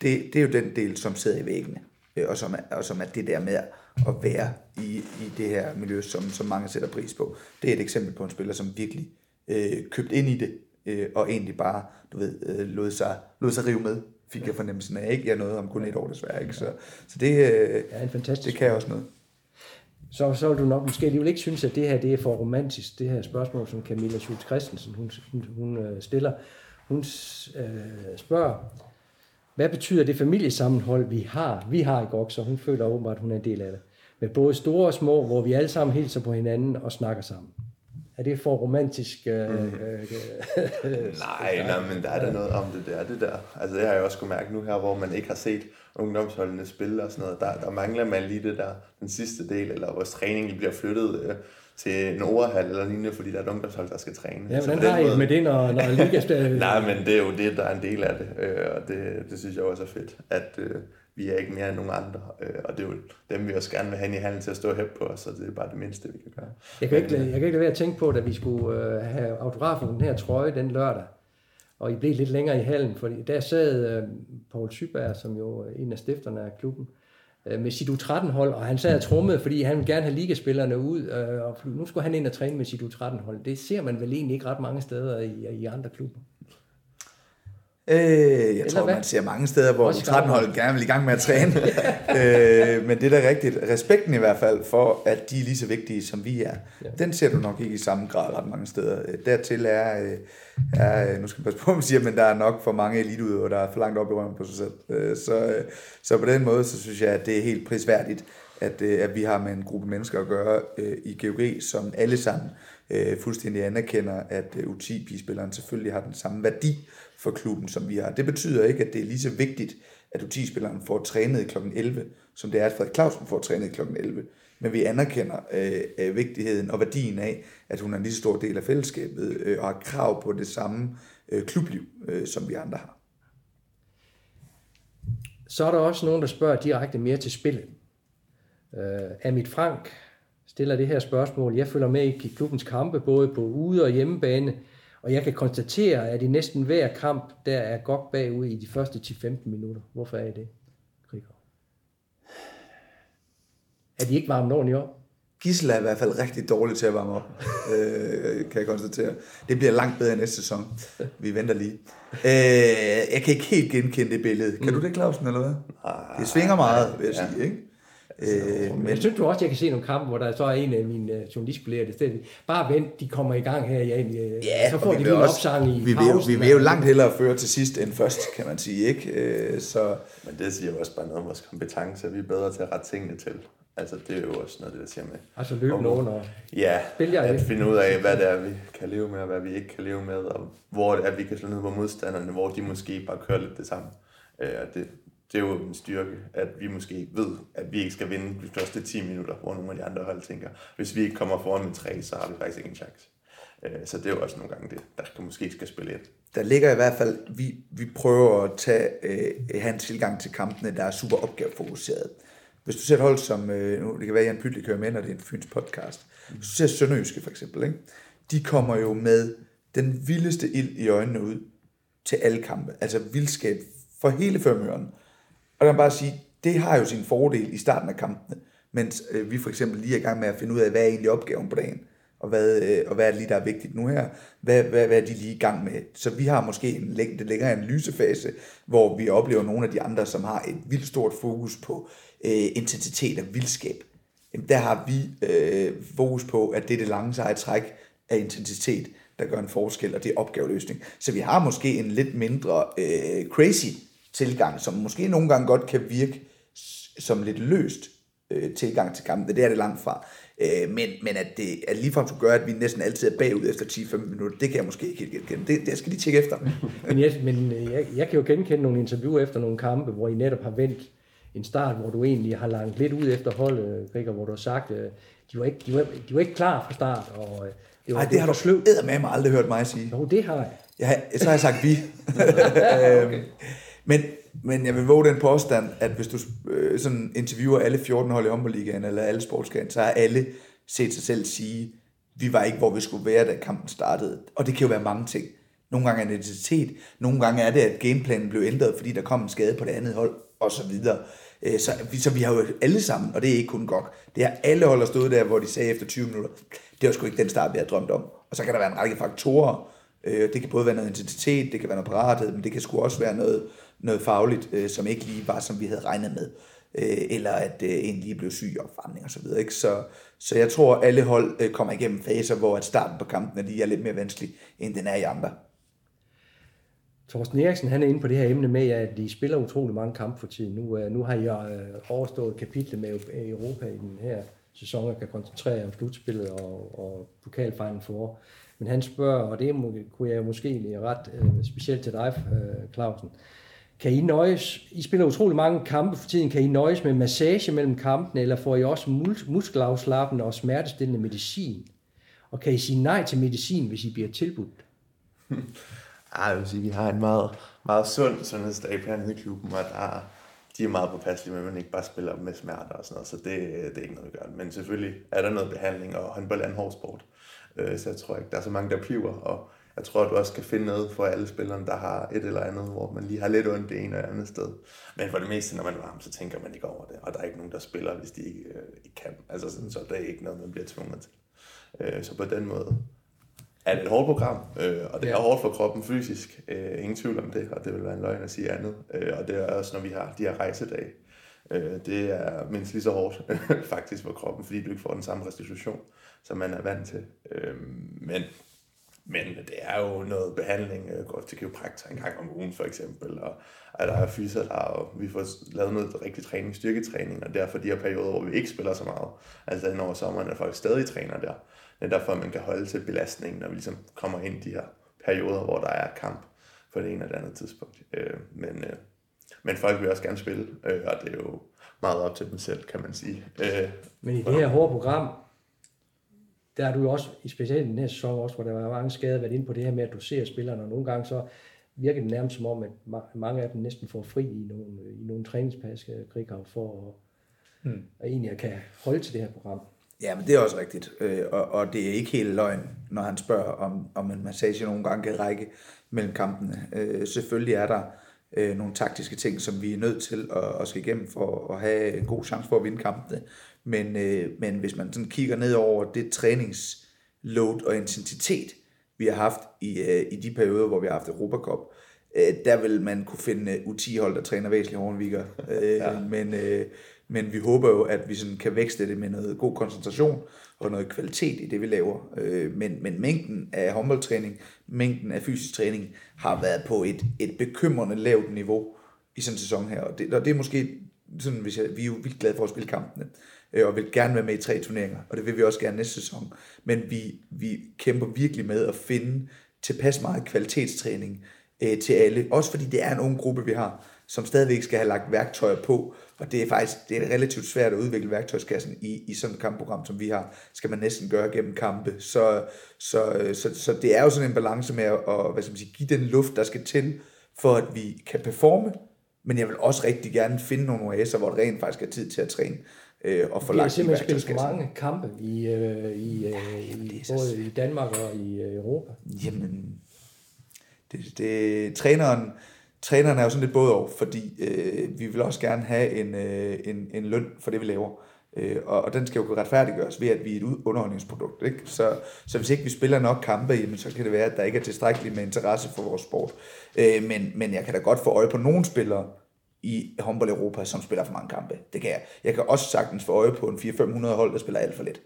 det, det er jo den del, som sidder i væggene, øh, og som, er, og som er det der med at være i, i det her miljø, som, som mange sætter pris på. Det er et eksempel på en spiller, som virkelig øh, købt ind i det, øh, og egentlig bare, du ved, øh, lod, sig, lod sig rive med fik jeg fornemmelsen af. Ikke? Jeg nåede om kun et år desværre. Ikke? Så, så det, øh, ja, en fantastisk det kan jeg også noget. Så, så vil du nok måske alligevel ikke synes, at det her det er for romantisk, det her spørgsmål, som Camilla Schultz Christensen hun, hun, hun øh, stiller. Hun øh, spørger, hvad betyder det familiesammenhold, vi har? Vi har i GOG, så hun føler åbenbart, at hun er en del af det. Med både store og små, hvor vi alle sammen hilser på hinanden og snakker sammen. Er det for romantisk? Øh, mm. øh, øh, (laughs) nej, nej, men der er der noget om det der. Det der. Altså, det har jeg også kunne mærke nu her, hvor man ikke har set ungdomsholdene spille og sådan noget. Der, der mangler man lige det der, den sidste del, eller vores træning bliver flyttet øh, til en overhal eller lignende, fordi der er et ungdomshold, der skal træne. Ja, hvordan har I med det, når, når Liga (laughs) nej, men det er jo det, der er en del af det, øh, og det, det synes jeg også er fedt, at, øh, vi er ikke mere end nogen andre, øh, og det er jo dem, vi også gerne vil have i handen til at stå her på os, så det er bare det mindste, vi kan gøre. Jeg kan ikke, jeg kan ikke lade være at tænke på, at vi skulle øh, have autografen den her trøje den lørdag, og I blev lidt længere i hallen, for der sad øh, Paul Syberg, som jo er en af stifterne af klubben, øh, med sit U13-hold, og han sad og trummede, fordi han ville gerne have ligaspillerne ud, øh, og nu skulle han ind og træne med sit U13-hold. Det ser man vel egentlig ikke ret mange steder i, i andre klubber. Øh, jeg Eller tror, hvad? man ser mange steder, hvor 13-holdet gerne vil i gang med at træne. (laughs) øh, men det er da rigtigt. Respekten i hvert fald for, at de er lige så vigtige, som vi er, ja. den ser du nok ikke i samme grad ret mange steder. Øh, dertil er, øh, er nu skal jeg passe på, at man siger, men der er nok for mange eliteudøvere, der er for langt op i røven på sig selv. Øh, så, så på den måde, så synes jeg, at det er helt prisværdigt, at, øh, at vi har med en gruppe mennesker at gøre øh, i GOG, som alle sammen øh, fuldstændig anerkender, at U10-pigespilleren selvfølgelig har den samme værdi, for klubben, som vi har. Det betyder ikke, at det er lige så vigtigt, at U10-spilleren får trænet kl. 11, som det er, at Frederik Clausen får trænet kl. 11. Men vi anerkender øh, vigtigheden og værdien af, at hun er en lige så stor del af fællesskabet øh, og har krav på det samme øh, klubliv, øh, som vi andre har. Så er der også nogen, der spørger direkte mere til spillet. Øh, Amit Frank stiller det her spørgsmål. Jeg følger med i klubbens kampe, både på ude- og hjemmebane. Og jeg kan konstatere, at i næsten hver kamp, der er godt bagud i de første 10-15 minutter. Hvorfor er I det, Grigor? Er de ikke varmet ordentligt op? Gisela er i hvert fald rigtig dårlig til at varme op, (laughs) øh, kan jeg konstatere. Det bliver langt bedre næste sæson. Vi venter lige. Øh, jeg kan ikke helt genkende det billede. Kan mm. du det, Clausen, eller hvad? Det svinger meget, vil jeg ja. sige. Ikke? Øh, men jeg synes du også, jeg kan se nogle kampe, hvor der så er en af mine uh, journalistkolleger, der stedet, bare vent, de kommer i gang her, ja, ja så får de en opsang i vi pausen. Vil, vi vil jo langt hellere føre til sidst end først, kan man sige, ikke? Øh, så... Men det siger jo også bare noget om vores kompetence, vi er bedre til at rette tingene til. Altså, det er jo også noget, det der siger med. Altså løbe nogen og ja, spille at finde ud af, hvad det er, vi kan leve med, og hvad vi ikke kan leve med, og hvor det er, vi kan slå ned på modstanderne, hvor de måske bare kører lidt det samme. Øh, det, det er jo en styrke, at vi måske ved, at vi ikke skal vinde de første 10 minutter, hvor nogle af de andre hold tænker, hvis vi ikke kommer foran med tre, så har vi faktisk ikke en chance. Øh, så det er jo også nogle gange det, der kan måske skal spille ind. Der ligger i hvert fald, vi, vi prøver at tage, øh, en tilgang til kampene, der er super opgavefokuseret. Hvis du ser et hold som, øh, nu, det kan være, at Jan Pytli kører med, når det er en Fyns podcast. Hvis du ser Sønderjyske for eksempel, ikke? de kommer jo med den vildeste ild i øjnene ud til alle kampe. Altså vildskab for hele førmøren. Og jeg kan bare sige, det har jo sin fordel i starten af kampene, mens øh, vi for eksempel lige er i gang med at finde ud af, hvad er egentlig opgaven på dagen, og hvad, øh, og hvad er det lige, der er vigtigt nu her, hvad, hvad, hvad er de lige i gang med. Så vi har måske en længde, længere analysefase, hvor vi oplever nogle af de andre, som har et vildt stort fokus på øh, intensitet og vildskab. Jamen, der har vi øh, fokus på, at det er det lange seje træk af intensitet, der gør en forskel, og det er opgaveløsning. Så vi har måske en lidt mindre øh, crazy tilgang, som måske nogle gange godt kan virke som lidt løst øh, tilgang til kampen. Det er det langt fra. Øh, men, men at det at ligefrem skulle gøre, at vi næsten altid er bagud efter 10-15 minutter, det kan jeg måske ikke helt genkende. Det, det skal de tjekke efter. (laughs) men jeg, men øh, jeg, jeg kan jo genkende nogle interviewer efter nogle kampe, hvor I netop har vendt en start, hvor du egentlig har langt lidt ud efter holdet, Rikker, hvor du har sagt, øh, de var ikke, de var, de var ikke klar fra start, og det, var, Ej, det, det har du sløv. med mig aldrig hørt mig sige. Jo, det har jeg. jeg så har jeg sagt vi. (laughs) okay men, men jeg vil våge den påstand, at hvis du øh, sådan interviewer alle 14 hold i håndboldligaen, eller alle sportsgagen, så har alle set sig selv sige, vi var ikke, hvor vi skulle være, da kampen startede. Og det kan jo være mange ting. Nogle gange er det identitet, nogle gange er det, at gameplanen blev ændret, fordi der kom en skade på det andet hold, og så videre. Øh, så så, så vi har jo alle sammen, og det er ikke kun godt, det har alle hold, stået der, hvor de sagde efter 20 minutter, det var sgu ikke den start, vi havde drømt om. Og så kan der være en række faktorer. Øh, det kan både være noget intensitet, det kan være noget parathed, men det kan sgu også være noget, noget fagligt, øh, som ikke lige var, som vi havde regnet med. Øh, eller at øh, en lige blev syg i opvarmning og så videre. Ikke? Så, så jeg tror, at alle hold øh, kommer igennem faser, hvor at starten på kampen lige er lidt mere vanskelig, end den er i andre. Thorsten Eriksen han er inde på det her emne med, at de spiller utrolig mange kampe for tiden. Nu, nu har jeg overstået kapitlet med Europa i den her sæson, og kan koncentrere jer om slutspillet og, og pokalfinalen for. Men han spørger, og det kunne jeg måske ret specielt til dig, Clausen. Kan I nøjes, I spiller utrolig mange kampe for tiden, kan I nøjes med massage mellem kampene, eller får I også muskelafslappende og smertestillende medicin? Og kan I sige nej til medicin, hvis I bliver tilbudt? (laughs) Ej, jeg vil sige, vi har en meget, meget sund sundhedsdag hernede i klubben, og der, de er meget påpasselige med, at man ikke bare spiller med smerter og sådan noget, så det, det er ikke noget, vi gør. Men selvfølgelig er der noget behandling, og håndbold er en hård sport. Øh, så jeg tror ikke, der er så mange, der piver, og jeg tror, at du også kan finde noget for alle spillerne, der har et eller andet, hvor man lige har lidt ondt det ene eller andet sted. Men for det meste, når man er varm, så tænker man ikke over det, og der er ikke nogen, der spiller, hvis de ikke, øh, ikke kan. Altså sådan, så der er ikke noget, man bliver tvunget til. Øh, så på den måde er det et hårdt program, øh, og det er hårdt for kroppen fysisk. Øh, ingen tvivl om det, og det vil være en løgn at sige andet. Øh, og det er også, når vi har de her rejsedage. Øh, det er mindst lige så hårdt (laughs) faktisk for kroppen, fordi du ikke får den samme restitution, som man er vant til. Øh, men, men det er jo noget behandling, øh, jeg går til kiropraktor en gang om ugen for eksempel, og at der er fyser der, og vi får lavet noget rigtig træning, styrketræning, og derfor de her perioder, hvor vi ikke spiller så meget, altså hen over sommeren, er folk stadig træner der, det er derfor, man kan holde til belastningen, når vi ligesom kommer ind i de her perioder, hvor der er kamp på det ene eller andet tidspunkt. Øh, men, øh, men folk vil også gerne spille, øh, og det er jo meget op til dem selv, kan man sige. Øh, men i det her hårde program, der er du jo også, i specielt i den her sæson også, hvor der var mange skader, været inde på det her med, at du ser spillerne, og nogle gange så virker det nærmest som om, at mange af dem næsten får fri i nogle, i nogle træningspas, Grighav, for at, mm. at egentlig kan holde til det her program. Ja, men det er også rigtigt. Øh, og, og det er ikke helt løgn, når han spørger, om, om en massage nogle gange kan række mellem kampene. Øh, selvfølgelig er der øh, nogle taktiske ting, som vi er nødt til at, at skal igennem for at have en god chance for at vinde kampene. Men, øh, men hvis man sådan kigger ned over det træningsload og intensitet, vi har haft i, øh, i de perioder, hvor vi har haft Europacup, øh, der vil man kunne finde U10-hold, der træner væsentligt hårdere (laughs) øh, ja. Men, øh, men vi håber jo, at vi sådan kan vækste det med noget god koncentration og noget kvalitet i det, vi laver. Øh, men, men mængden af håndboldtræning, mængden af fysisk træning har været på et, et bekymrende lavt niveau i sådan en sæson her. Og det, og det er måske sådan, hvis jeg, vi er jo vildt glade for at spille kampene, øh, og vil gerne være med i tre turneringer, og det vil vi også gerne næste sæson. Men vi, vi kæmper virkelig med at finde tilpas meget kvalitetstræning øh, til alle. Også fordi det er en ung gruppe, vi har. som stadigvæk skal have lagt værktøjer på, og det er faktisk det er relativt svært at udvikle værktøjskassen i, i sådan et kampprogram, som vi har, skal man næsten gøre gennem kampe. Så, så, øh, så, så det er jo sådan en balance med at, og, hvad skal man sige, give den luft, der skal til, for at vi kan performe, men jeg vil også rigtig gerne finde nogle oaser, hvor det rent faktisk er tid til at træne øh, og få lagt i simpelthen spillet for mange kampe i, øh, i, øh, ja, i både i Danmark og i øh, Europa. Jamen, det, det, træneren, træneren er jo sådan lidt både over, fordi øh, vi vil også gerne have en, øh, en, en løn for det, vi laver. Øh, og, og den skal jo kunne retfærdiggøres ved, at vi er et underholdningsprodukt. Ikke? Så, så hvis ikke vi spiller nok kampe, jamen, så kan det være, at der ikke er tilstrækkeligt med interesse for vores sport. Øh, men, men jeg kan da godt få øje på nogle spillere i håndbold Europa, som spiller for mange kampe. Det kan jeg. Jeg kan også sagtens få øje på en 400-500 hold, der spiller alt for lidt.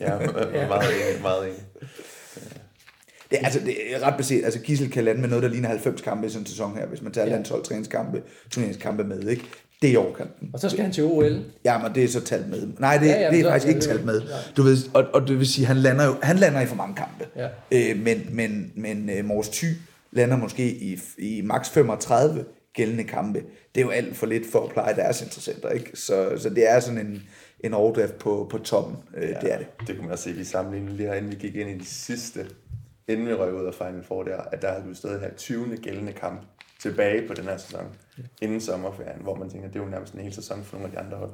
Ja, meget enig, meget enig. Det, er, altså, det er ret beset. Altså, Gissel kan lande med noget, der ligner 90 kampe i sådan en sæson her, hvis man tager ja. landshold, træningskampe, turneringskampe med, ikke? Det er overkanten. Og så skal han til OL. Ja, men det er så talt med. Nej, det, ja, ja, det er faktisk ikke talt med. Du ved, og, og det vil sige, han lander jo, han lander i for mange kampe. Ja. Øh, men men, men uh, Mors Thy lander måske i, i max 35 gældende kampe. Det er jo alt for lidt for at pleje deres interessenter, ikke? Så, så det er sådan en, en overdrift på, på toppen. Øh, ja, det er det. Det kunne man se, vi sammenlignede lige herinde, vi gik ind i de sidste, inden vi røg ud af Final Four der, at der havde vi stadig her 20. gældende kamp tilbage på den her sæson, ja. inden sommerferien, hvor man tænker, det er jo nærmest en hel sæson for nogle af de andre hold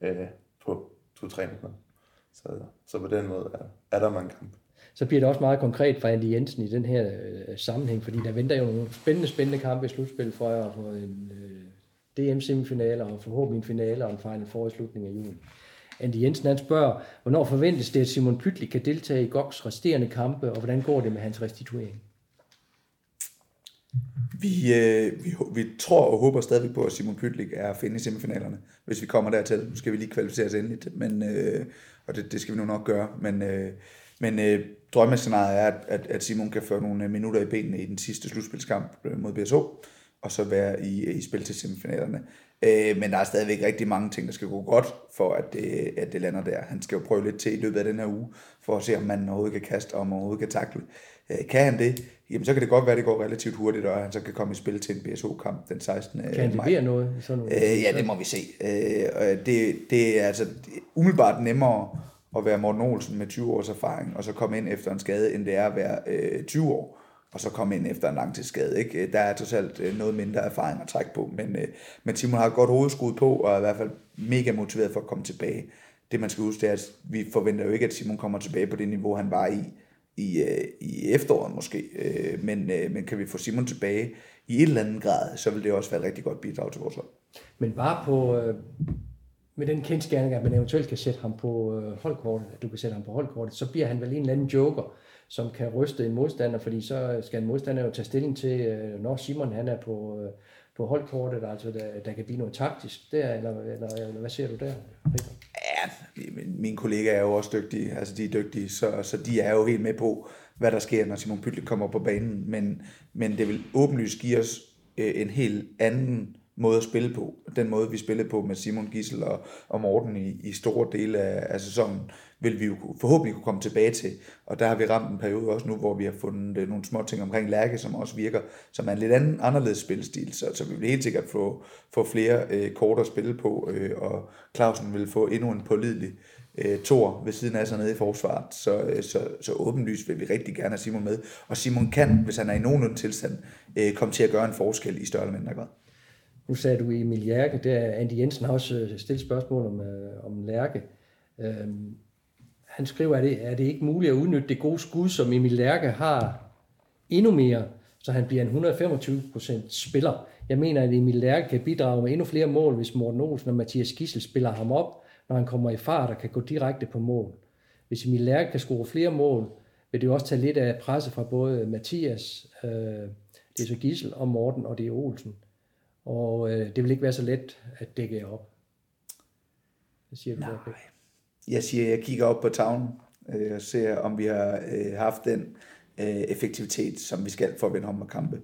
øh, på to-tre Så, så på den måde er, er der mange kampe. Så bliver det også meget konkret for Andy Jensen i den her øh, sammenhæng, fordi der venter jo nogle spændende, spændende kampe i slutspil for jer, for en øh, DM-semifinaler og forhåbentlig en finale og en Final Four i slutningen af juli. Andy Jensen han spørger, hvornår forventes det, at Simon Pytli kan deltage i GOGs resterende kampe, og hvordan går det med hans restituering? Vi, øh, vi, vi tror og håber stadig på, at Simon Pytlik er at finde i semifinalerne, hvis vi kommer dertil. Nu skal vi lige kvalificere os endeligt, men, øh, og det, det skal vi nu nok gøre. Men, øh, men øh, drømmescenariet er, at, at, at Simon kan føre nogle minutter i benene i den sidste slutspilskamp øh, mod BSO, og så være i, i spil til semifinalerne. Øh, men der er stadigvæk rigtig mange ting, der skal gå godt, for at det, at det lander der. Han skal jo prøve lidt til i løbet af den her uge, for at se, om man overhovedet kan kaste, og om man overhovedet kan takle. Øh, kan han det, jamen så kan det godt være, at det går relativt hurtigt, og han så kan komme i spil til en BSO-kamp den 16. Kan han levere noget? Sådan noget? Øh, ja, det må vi se. Øh, det, det er altså umiddelbart nemmere at være Morten Olsen med 20 års erfaring, og så komme ind efter en skade, end det er at være øh, 20 år, og så komme ind efter en langtidsskade. Ikke? Øh, der er totalt øh, noget mindre erfaring at trække på, men, øh, men Simon har et godt hovedskud på, og er i hvert fald mega motiveret for at komme tilbage. Det man skal huske, det er, at vi forventer jo ikke, at Simon kommer tilbage på det niveau, han var i i, øh, i efteråret måske, øh, men, øh, men kan vi få Simon tilbage i et eller andet grad, så vil det også være et rigtig godt bidrag til vores hold. Men bare på, øh, med den kendskærning, at man eventuelt kan sætte ham på øh, holdkortet, at du kan sætte ham på holdkortet, så bliver han vel en eller anden joker, som kan ryste en modstander, fordi så skal en modstander jo tage stilling til, øh, når Simon han er på, øh, på holdkortet, altså der, der kan blive noget taktisk der, eller, eller, eller hvad ser du der? Ja, mine kollegaer er jo også dygtige, altså de er dygtige, så, så de er jo helt med på, hvad der sker, når Simon Pytlik kommer på banen, men, men det vil åbenlyst give os øh, en helt anden måde at spille på. Den måde, vi spillede på med Simon Gissel og, og Morten i, i store dele af, af sæsonen, vil vi jo forhåbentlig kunne komme tilbage til. Og der har vi ramt en periode også nu, hvor vi har fundet øh, nogle små ting omkring Lærke, som også virker som er en lidt anden, anderledes spilstil. Så, så vi vil helt sikkert få, få flere øh, kort at spille på, øh, og Clausen vil få endnu en pålidelig øh, tor ved siden af sig nede i forsvaret. Så, øh, så, så åbenlyst vil vi rigtig gerne have Simon med. Og Simon kan, hvis han er i nogenlunde tilstand, øh, komme til at gøre en forskel i større eller mindre grad. Nu sagde du Emil Lærke, der Andy Jensen har også øh, stillet spørgsmål om, øh, om Lærke. Øhm, han skriver, at det, er det ikke muligt at udnytte det gode skud, som Emil Lærke har endnu mere, så han bliver en 125% spiller. Jeg mener, at Emil Lærke kan bidrage med endnu flere mål, hvis Morten Olsen og Mathias Gissel spiller ham op, når han kommer i fart og kan gå direkte på mål. Hvis Emil Lærke kan score flere mål, vil det jo også tage lidt af presset fra både Mathias, øh, det er så Gissel og Morten og det er Olsen. Og øh, det vil ikke være så let at dække op. Hvad siger du Nej. Der, jeg siger, jeg kigger op på tavlen øh, og ser, om vi har øh, haft den øh, effektivitet, som vi skal for at vinde håndboldkampe.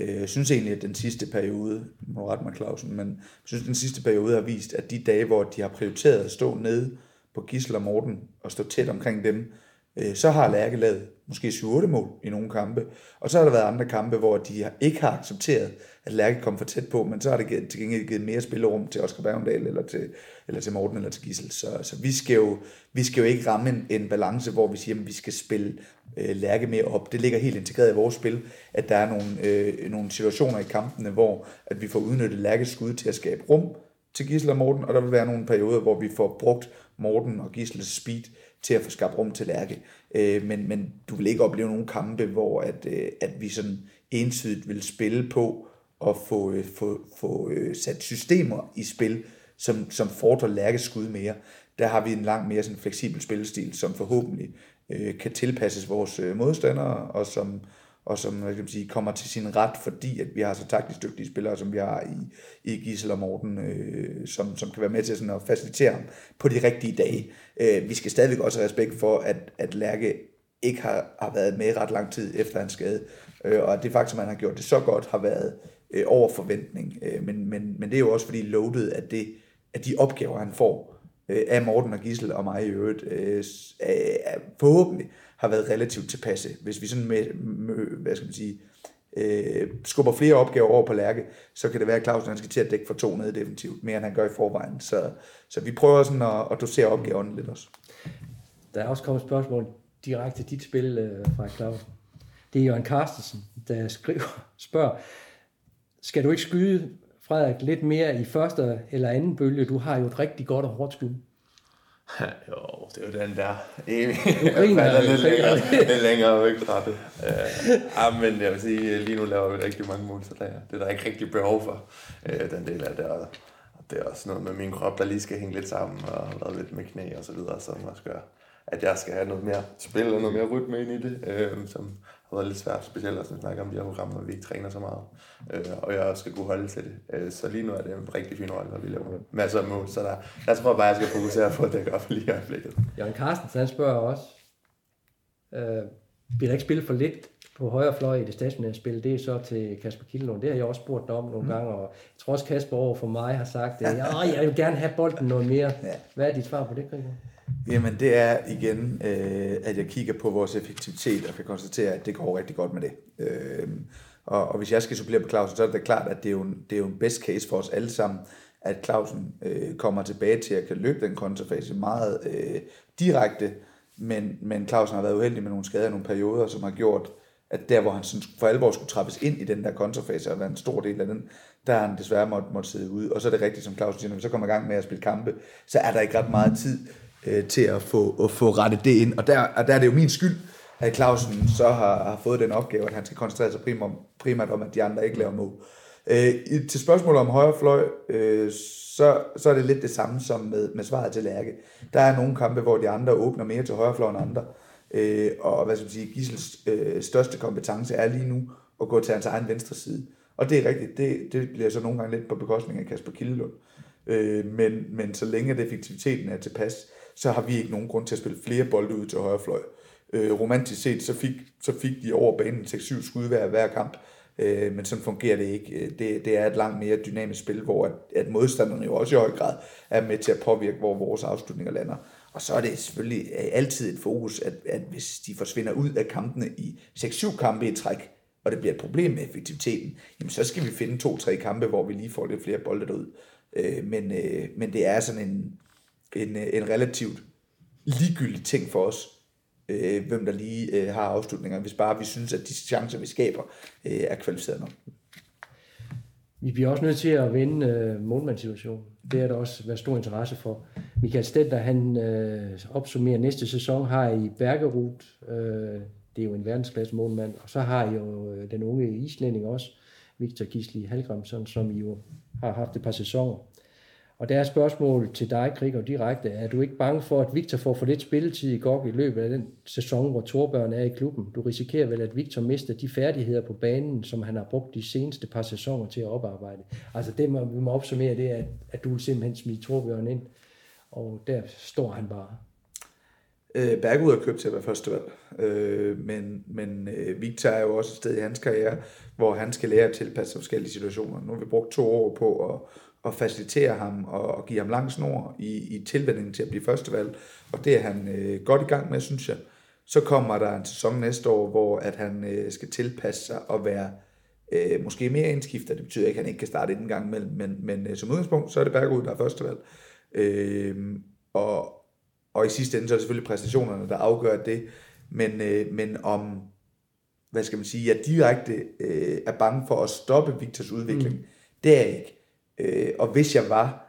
Øh, jeg synes egentlig, at den sidste periode, må rette mig Clausen, men jeg synes, at den sidste periode har vist, at de dage, hvor de har prioriteret at stå nede på Gisel og Morten og stå tæt omkring dem, Øh, så har Lærke lavet måske 7-8 mål i nogle kampe, og så har der været andre kampe, hvor de ikke har accepteret, at Lærke kom for tæt på, men så har det til gengæld givet mere spillerum til Oscar Bergendal, eller til, eller til Morten, eller til Gissel. Så, så vi, skal jo, vi skal jo ikke ramme en, en balance, hvor vi siger, at vi skal spille øh, Lærke mere op. Det ligger helt integreret i vores spil, at der er nogle, øh, nogle situationer i kampene, hvor at vi får udnyttet Lærkes skud til at skabe rum til Gissel og Morten, og der vil være nogle perioder, hvor vi får brugt Morten og Gissels speed til at få skabt rum til Lærke. Øh, men, men du vil ikke opleve nogle kampe, hvor at, øh, at vi sådan ensidigt vil spille på at få, øh, få, få øh, sat systemer i spil, som, som fordrer Lærkes skud mere. Der har vi en langt mere sådan fleksibel spillestil, som forhåbentlig øh, kan tilpasses vores øh, modstandere, og som, og som hvad kan man sige, kommer til sin ret, fordi at vi har så taktisk dygtige spillere, som vi har i, i Gisel og Morten, øh, som, som kan være med til sådan at facilitere ham på de rigtige dage. Øh, vi skal stadigvæk også have respekt for, at, at Lærke ikke har, har været med ret lang tid efter hans skade, øh, og at det faktum, at han har gjort det så godt, har været øh, over forventning. Øh, men, men, men det er jo også fordi loadet, at, det, at de opgaver, han får øh, af Morten og Gissel og mig i øvrigt, øh, øh er, forhåbentlig har været relativt tilpasse. Hvis vi sådan med, med hvad skal man sige, øh, skubber flere opgaver over på Lærke, så kan det være, at Clausen han skal til at dække for to ned definitivt, mere end han gør i forvejen. Så, så vi prøver sådan at, at dosere opgaverne lidt også. Der er også kommet spørgsmål direkte til dit spil øh, fra Clausen. Det er Jørgen Carstensen, der skriver, spørger, skal du ikke skyde Frederik lidt mere i første eller anden bølge? Du har jo et rigtig godt og hårdt skud. (laughs) jo, det er jo den der evige. Jeg lidt længere, lidt længere væk fra det. Uh, men jeg vil sige, lige nu laver vi rigtig mange der, det er der ikke rigtig behov for, uh, den del af det. Og det er også noget med min krop, der lige skal hænge lidt sammen, og været lidt med knæ og så videre, som også gør, at jeg skal have noget mere spil og noget mere rytme ind i det, uh, som har været lidt svært, specielt vi snakker om de her programmer, når vi ikke træner så meget, øh, og jeg også skal kunne holde til det. Øh, så lige nu er det en rigtig fin rolle, og vi laver masser af mål, så der, jeg tror bare, jeg skal fokusere på at dække op lige i øjeblikket. Jørgen Carstens, han spørger også, øh, bliver der ikke spillet for lidt på højre fløj i det stationære spil, det er så til Kasper Kildlund. Det har jeg også spurgt om nogle mm. gange, og jeg tror også Kasper over for mig har sagt, (laughs) at jeg, jeg vil gerne have bolden noget mere. Hvad er dit svar på det, Grigor? Jamen det er igen, øh, at jeg kigger på vores effektivitet og kan konstatere, at det går rigtig godt med det. Øh, og, og hvis jeg skal supplere på Clausen, så er det klart, at det er jo en, det er jo en best case for os alle sammen, at Clausen øh, kommer tilbage til at kan løbe den kontrafase meget øh, direkte, men, men Clausen har været uheldig med nogle skader i nogle perioder, som har gjort, at der hvor han sådan for alvor skulle trappes ind i den der kontrafase og være en stor del af den, der har han desværre måtte, måtte sidde ude. Og så er det rigtigt, som Clausen siger, når vi så kommer i gang med at spille kampe, så er der ikke ret meget tid øh, til at få, at få rettet det ind. Og der, og der er det jo min skyld, at Clausen så har, har fået den opgave, at han skal koncentrere sig primært, primært om, at de andre ikke laver mål. Øh, til spørgsmålet om højre fløj, øh, så, så er det lidt det samme som med, med svaret til Lærke. Der er nogle kampe, hvor de andre åbner mere til højre fløj end andre. Øh, og hvad skal man sige, Gissels øh, største kompetence er lige nu at gå til hans egen venstre side. Og det er rigtigt, det, det bliver så nogle gange lidt på bekostning af Kasper Kildelund. Øh, men, men så længe det effektiviteten er tilpas, så har vi ikke nogen grund til at spille flere bolde ud til højre fløj. Øh, romantisk set, så fik, så fik de over banen 6-7 skud hver, hver kamp, øh, men sådan fungerer det ikke. Øh, det, det er et langt mere dynamisk spil, hvor at, at modstanderne jo også i høj grad er med til at påvirke, hvor vores afslutninger lander. Og så er det selvfølgelig øh, altid et fokus, at, at hvis de forsvinder ud af kampene i 6-7 kampe i træk, og det bliver et problem med effektiviteten, jamen så skal vi finde to-tre kampe, hvor vi lige får lidt flere bolde derud. Øh, men, øh, men det er sådan en, en, øh, en relativt ligegyldig ting for os, øh, hvem der lige øh, har afslutninger, hvis bare vi synes, at de chancer, vi skaber, øh, er kvalificeret nok. Vi bliver også nødt til at vinde øh, målmandssituationen. Det er der også været stor interesse for. Michael Stetter, han øh, opsummerer næste sæson, har I Bergerud, øh, det er jo en verdensklasse målmand, og så har I jo øh, den unge islænding også, Victor Gisli Halgrimsson, som I jo har haft et par sæsoner. Og der er spørgsmål til dig, og direkte. Er du ikke bange for, at Victor får for lidt spilletid i GOG i løbet af den sæson, hvor Torbjørn er i klubben? Du risikerer vel, at Victor mister de færdigheder på banen, som han har brugt de seneste par sæsoner til at oparbejde. Altså det, må, vi må opsummere, det er, at, at du vil simpelthen smide Torbjørn ind, og der står han bare. Øh, Bergud er købt til at være første valg, øh, men, men øh, Victor er jo også et sted i hans karriere, hvor han skal lære at tilpasse sig forskellige situationer. Nu har vi brugt to år på at at facilitere ham og, og give ham lang snor i, i tilvændingen til at blive førstevalg. Og det er han øh, godt i gang med, synes jeg. Så kommer der en sæson næste år, hvor at han øh, skal tilpasse sig og være øh, måske mere indskifter. Det betyder ikke, at han ikke kan starte inden gang imellem, men, men øh, som udgangspunkt, så er det Bergerud, der er førstevalg. Øh, og, og i sidste ende, så er det selvfølgelig præstationerne, der afgør det. Men, øh, men om, hvad skal man sige, jeg direkte øh, er bange for at stoppe Victors udvikling, mm. det er jeg ikke. Øh, og hvis jeg var,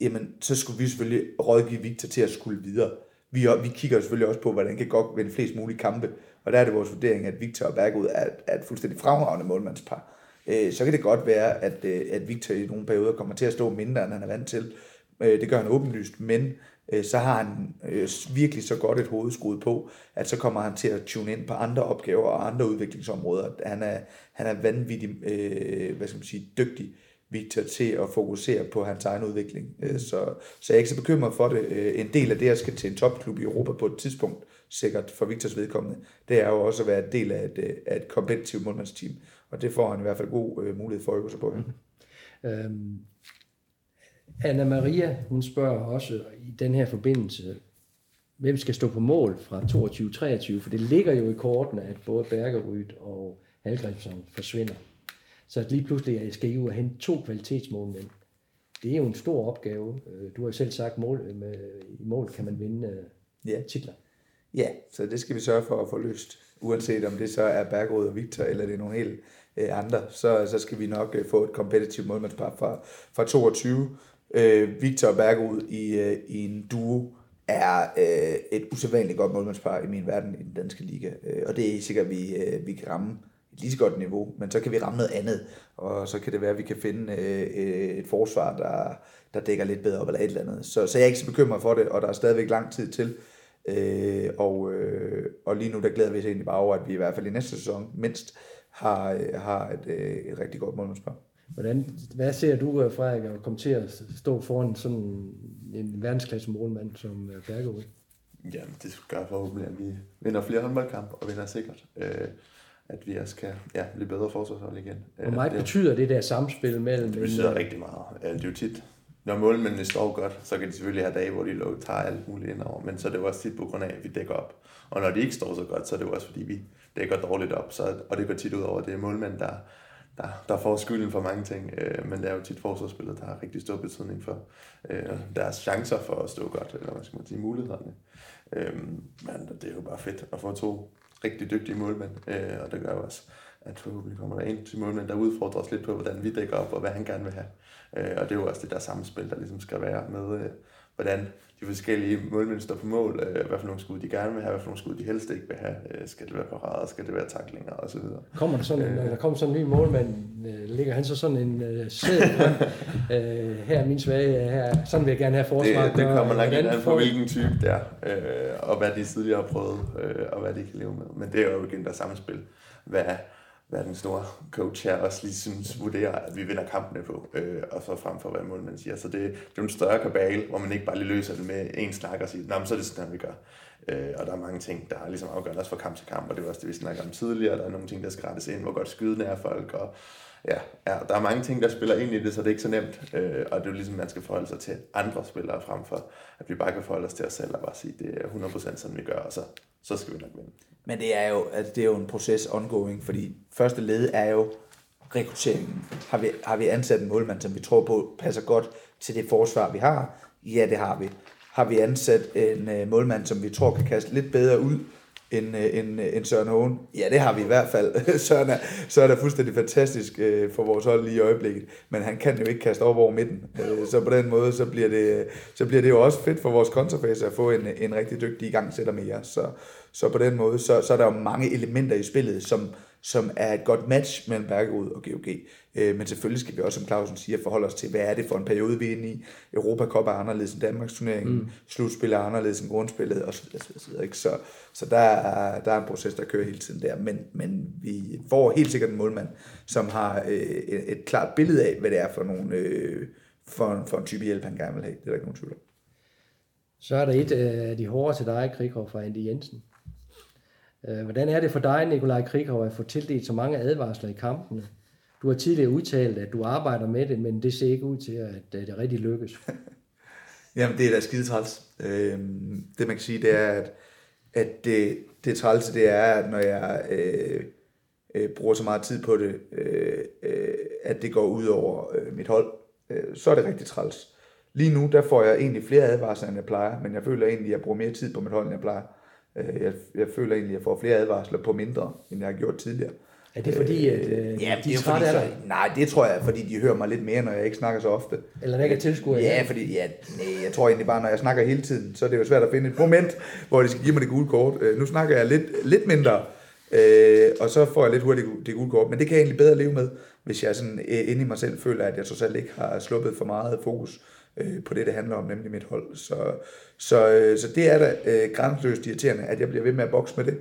jamen, så skulle vi selvfølgelig rådgive Victor til at skulle videre. Vi, vi kigger selvfølgelig også på, hvordan kan godt vinde flest mulige kampe, og der er det vores vurdering, at Victor og Bergud er, er et fuldstændig fremragende målmandspar. Øh, så kan det godt være, at, øh, at Victor i nogle perioder kommer til at stå mindre, end han er vant til. Øh, det gør han åbenlyst, men øh, så har han øh, virkelig så godt et hoved skruet på, at så kommer han til at tune ind på andre opgaver og andre udviklingsområder. Han er, han er vanvittig øh, hvad skal man sige, dygtig Victor til at fokusere på hans egen udvikling. Øh, så, så jeg er ikke så bekymret for det. Øh, en del af det, at skal til en topklub i Europa på et tidspunkt, sikkert for Victors vedkommende, det er jo også at være en del af et, øh, af et kompetitivt målmandsteam. Og det får han i hvert fald god mulighed for at øve sig på. Mm. Øhm, Anna Maria, hun spørger også i den her forbindelse, hvem skal stå på mål fra 22-23, for det ligger jo i kortene, at både Bergerud og Halgrimsson forsvinder. Så lige pludselig skal I jo hente to kvalitetsmålmænd. Det er jo en stor opgave. Øh, du har jo selv sagt, mål, med, i mål kan man vinde øh, ja. titler. Ja, så det skal vi sørge for at få løst. Uanset om det så er Bergerud og Victor, eller det er nogle helt øh, andre, så, så skal vi nok få et kompetitivt målmandspar fra, fra 22 øh, Victor og Bergerud i, øh, i en duo er øh, et usædvanligt godt målmandspar i min verden i den danske liga. Øh, og det er sikkert, vi, øh, vi kan ramme lige så godt niveau, men så kan vi ramme noget andet, og så kan det være, at vi kan finde øh, et forsvar, der, der dækker lidt bedre op eller et eller andet. Så, så jeg er ikke så bekymret for det, og der er stadigvæk lang tid til. Øh, og, øh, og lige nu der glæder vi os egentlig bare over, at vi i hvert fald i næste sæson mindst har, har et, øh, et rigtig godt målmandspar. Hvordan, hvad ser du, øh, Frederik, at komme til at stå foran sådan en verdensklasse målmand som øh, Bergerud? Ja, det gør forhåbentlig, at vi vinder flere håndboldkampe og vinder sikkert. Øh, at vi også kan ja, blive bedre forsvarshold igen. Hvor meget det, betyder det der samspil mellem... Det betyder en, rigtig meget. Det er jo tit, når målmændene står godt, så kan de selvfølgelig have dage, hvor de tager alt muligt ind over, men så er det jo også tit på grund af, at vi dækker op. Og når de ikke står så godt, så er det jo også fordi, vi dækker dårligt op, så, og det går tit ud over, at det er målmænd, der, der, der får skylden for mange ting, øh, men det er jo tit forsvarsspillet, der har rigtig stor betydning for øh, deres chancer for at stå godt, eller hvad skal man sige, mulighederne. Øh, men det er jo bare fedt at få to rigtig dygtige målmænd, øh, og det gør jo også, at forhåbentlig kommer der en til målmænd, der udfordrer os lidt på, hvordan vi dækker op, og hvad han gerne vil have. Øh, og det er jo også det der samspil, der ligesom skal være med, øh, hvordan de forskellige målmænd står på mål, øh, hvad for nogle skud de gerne vil have, hvad for nogle skud de helst ikke vil have, øh, skal det være parader, skal det være taklinger og så videre. Kommer der sådan, øh, der kommer sådan en ny målmand, øh, ligger han så sådan en øh, sæd øh, her er min svage, her, sådan vil jeg gerne have forsvaret. Det, det kommer nok ind på, hvilken type det er, øh, og hvad de tidligere har prøvet, øh, og hvad de kan leve med. Men det er jo igen der samspil. Hvad, hvad den store coach her også lige synes, vurderer, at vi vinder kampene på, øh, og så frem for, hvad målmanden siger. Så det, det er en større kabale, hvor man ikke bare lige løser det med en snak og siger, nej, så er det sådan, vi gør. Øh, og der er mange ting, der er ligesom afgørende også fra kamp til kamp, og det var også det, vi snakkede om tidligere. Der er nogle ting, der skal rettes ind, hvor godt skyden er folk, og ja, ja, der er mange ting, der spiller ind i det, så det er ikke så nemt. Øh, og det er jo ligesom, man skal forholde sig til andre spillere frem for, at vi bare kan forholde os til os selv og bare sige, det er 100% sådan, vi gør, og så, så skal vi nok vinde. Men det er jo, altså, det er jo en proces ongoing, fordi første led er jo rekrutteringen. Har vi, har vi ansat en målmand, som vi tror på passer godt til det forsvar, vi har? Ja, det har vi. Har vi ansat en øh, målmand, som vi tror kan kaste lidt bedre ud end, øh, end, øh, end Søren Hågen? Ja, det har vi i hvert fald. (laughs) Søren er, Søren er fuldstændig fantastisk øh, for vores hold lige i øjeblikket, men han kan jo ikke kaste op over midten. Øh, så på den måde, så bliver, det, så bliver det jo også fedt for vores kontrafase at få en, en rigtig dygtig igangsætter mere. Så, så på den måde, så, så er der jo mange elementer i spillet, som, som er et godt match mellem Bergerud og GOG. Øh, men selvfølgelig skal vi også, som Clausen siger, forholde os til, hvad er det for en periode, vi er inde i. Europa Cup er anderledes end Danmarks turnering, mm. slutspil er anderledes end grundspillet, og så videre, ikke? så, så der, er, der er en proces, der kører hele tiden der. Men, men vi får helt sikkert en målmand, som har øh, et, et klart billede af, hvad det er for, nogle, øh, for, for en type hjælp, han gerne vil have. Det er der ikke nogen tvivl om. Så er der et af de hårde til dig, Krighoff fra Andy Jensen. Øh, hvordan er det for dig, Nikolaj Krikov, at få tildelt så mange advarsler i kampene? Du har tidligere udtalt, at du arbejder med det, men det ser ikke ud til, at det rigtig lykkes. (laughs) Jamen, det er da skide træls. Øh, det man kan sige, det er, at at det, det trælse, det er, at når jeg øh, øh, bruger så meget tid på det, øh, øh, at det går ud over øh, mit hold, øh, så er det rigtig træls. Lige nu, der får jeg egentlig flere advarsler, end jeg plejer, men jeg føler egentlig, at jeg bruger mere tid på mit hold, end jeg plejer. Øh, jeg, jeg føler egentlig, at jeg får flere advarsler på mindre, end jeg har gjort tidligere. Er det fordi, at øh, Ja, de det er fordi, så, nej, det tror jeg, fordi de hører mig lidt mere, når jeg ikke snakker så ofte. Eller der ikke er tilskuere? Ja, fordi ja, nej, jeg tror egentlig bare, når jeg snakker hele tiden, så er det jo svært at finde et moment, hvor de skal give mig det gule kort. Øh, nu snakker jeg lidt, lidt mindre, øh, og så får jeg lidt hurtigt det gule kort. Men det kan jeg egentlig bedre leve med, hvis jeg sådan øh, inde i mig selv føler, at jeg trods alt ikke har sluppet for meget fokus øh, på det, det handler om, nemlig mit hold. Så, så, øh, så det er da øh, grænseløst irriterende, at jeg bliver ved med at bokse med det.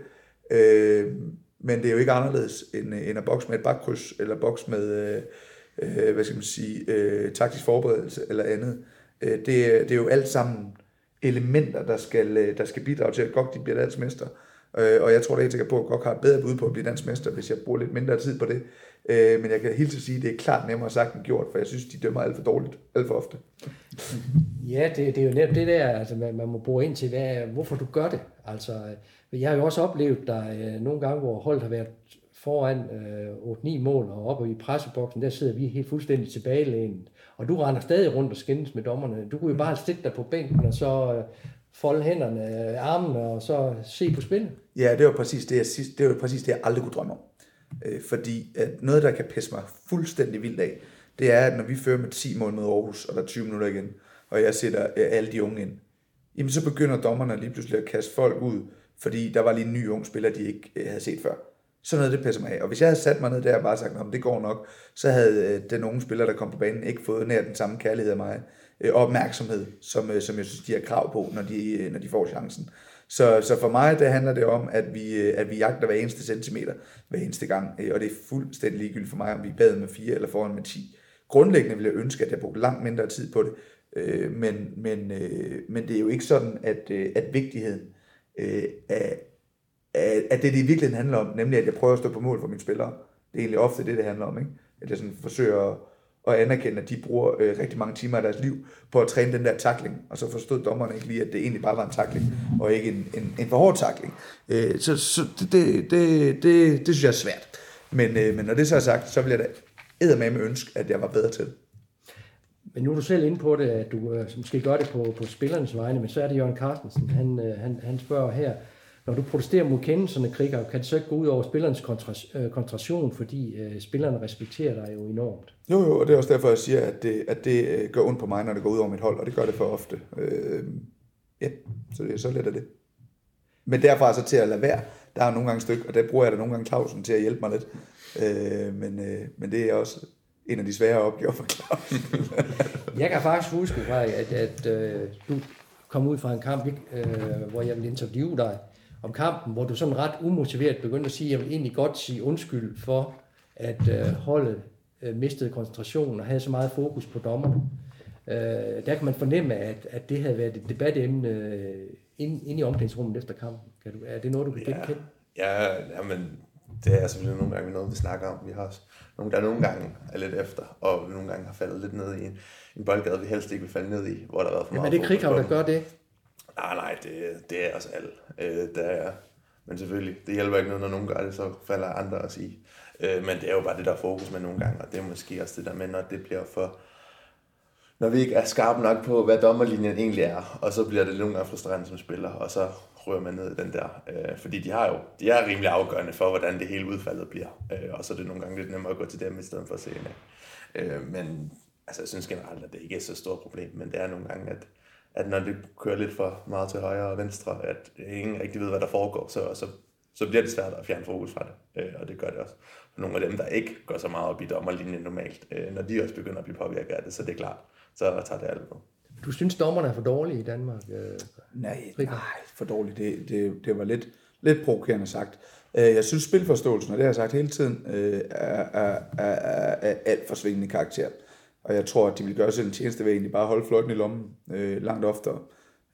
Øh, men det er jo ikke anderledes end, øh, end at bokse med et bakkryds, eller bokse med, øh, øh, hvad skal man sige, øh, taktisk forberedelse eller andet. Øh, det, det er jo alt sammen elementer, der skal, øh, der skal bidrage til, at godt de bliver dansk mester. Øh, og jeg tror da helt sikkert på, at godt har et bedre bud på at blive dansk mester, hvis jeg bruger lidt mindre tid på det. Øh, men jeg kan helt sige, at det er klart nemmere sagt end gjort, for jeg synes, de dømmer alt for dårligt, alt for ofte. Ja, det, det er jo netop det der, altså man, man må bruge ind til, hvad, hvorfor du gør det. Altså, øh, jeg har jo også oplevet der øh, nogle gange, hvor holdet har været foran øh, 8-9 mål, og oppe i presseboksen, der sidder vi helt fuldstændig tilbagelænet. Og du render stadig rundt og skændes med dommerne. Du kunne jo bare stikke dig på bænken, og så øh, folde hænderne, øh, armene, og så se på spillet. Ja, det var præcis det, jeg, sidst, det, var præcis det, jeg aldrig kunne drømme om. Øh, fordi at noget, der kan pisse mig fuldstændig vildt af, det er, at når vi fører med 10 mål mod Aarhus, og der er 20 minutter igen, og jeg sætter øh, alle de unge ind, jamen så begynder dommerne lige pludselig at kaste folk ud, fordi der var lige en ny ung spiller, de ikke øh, havde set før. Sådan noget, det pisser mig af. Og hvis jeg havde sat mig ned der og bare sagt, at det går nok, så havde øh, den unge spiller, der kom på banen, ikke fået nær den samme kærlighed af mig, øh, og opmærksomhed, som, øh, som jeg synes, de har krav på, når de, øh, når de får chancen. Så, så for mig, der handler det om, at vi, øh, at vi jagter hver eneste centimeter, hver eneste gang, øh, og det er fuldstændig ligegyldigt for mig, om vi er bagud med 4 eller foran med 10. Grundlæggende vil jeg ønske, at jeg brugte langt mindre tid på det, øh, men, men, men det er jo ikke sådan, at, at vigtigheden øh, af, af, det, det i virkeligheden handler om, nemlig at jeg prøver at stå på mål for mine spillere. Det er egentlig ofte det, det handler om. Ikke? At jeg sådan forsøger at, og anerkende, at de bruger øh, rigtig mange timer af deres liv på at træne den der takling, og så forstod dommerne ikke lige, at det egentlig bare var en takling, og ikke en, en, en for hård takling. Øh, så så det, det, det, det, det synes jeg er svært. Men, øh, men når det så er sagt, så vil jeg da eddermame ønske, at jeg var bedre til det. Men nu er du selv inde på det, at du øh, måske gør det på, på spillernes vegne, men så er det Jørgen Carstensen. Han, øh, han, han spørger her, når du protesterer mod kendelserne, Kriger, kan det så ikke gå ud over spillernes kontra- øh, koncentration, fordi øh, spillerne respekterer dig jo enormt? Jo, jo, og det er også derfor, jeg siger, at det, at det øh, gør ondt på mig, når det går ud over mit hold, og det gør det for ofte. Øh, ja, så det er så let af det. Men derfra så til at lade være, der er nogle gange stykke, og der bruger jeg da nogle gange Clausen til at hjælpe mig lidt. Øh, men, øh, men det er også en af de svære opgaver for Clausen. (laughs) Jeg kan faktisk huske, Frederik, at, at øh, du kom ud fra en kamp, øh, hvor jeg ville interviewe dig om kampen, hvor du sådan ret umotiveret begyndte at sige, at jeg vil egentlig godt sige undskyld for, at øh, holdet øh, mistede koncentrationen og havde så meget fokus på dommerne. Øh, der kan man fornemme, at, at det havde været et debatemne øh, inde, inde i omklædningsrummet efter kampen. Kan du, er det noget, du kan Ja, genkende? ja, ja, men det er selvfølgelig nogle gange noget, vi snakker om. Vi har også nogle, der nogle gange er lidt efter, og nogle gange har faldet lidt ned i en, en boldgade, vi helst ikke vil falde ned i, hvor der har været for Jamen, meget er det Krighav, der gør det? Nej, nej, det, det er os alle. Øh, det er, men selvfølgelig, det hjælper ikke noget, når nogen gør det, så falder andre også i. Øh, men det er jo bare det, der er fokus med nogle gange, og det er måske også det der med, når det bliver for... Når vi ikke er skarpe nok på, hvad dommerlinjen egentlig er, og så bliver det nogle gange frustrerende som spiller, og så rører man ned i den der. Øh, fordi de har jo, de er rimelig afgørende for, hvordan det hele udfaldet bliver. Øh, og så er det nogle gange lidt nemmere at gå til dem, i stedet for at se øh, Men altså, jeg synes generelt, at det ikke er så stort problem, men det er nogle gange, at, at når det kører lidt for meget til højre og venstre, at ingen rigtig ved, hvad der foregår, så, så, så bliver det svært at fjerne fokus fra det. Øh, og det gør det også. For nogle af dem, der ikke går så meget op i dommerlinjen normalt, øh, når de også begynder at blive påvirket af det, så det er klart, så tager det alt på. Du synes, dommerne er for dårlige i Danmark? Øh, Nej, nej, for dårligt. Det, det, det var lidt, lidt provokerende sagt. Øh, Jeg synes, spilforståelsen, og det har jeg sagt hele tiden, øh, er, er, er, er, er alt for svingende karakter. Og jeg tror, at de vil gøre sig en tjeneste ved egentlig bare at holde fløjten i lommen øh, langt oftere,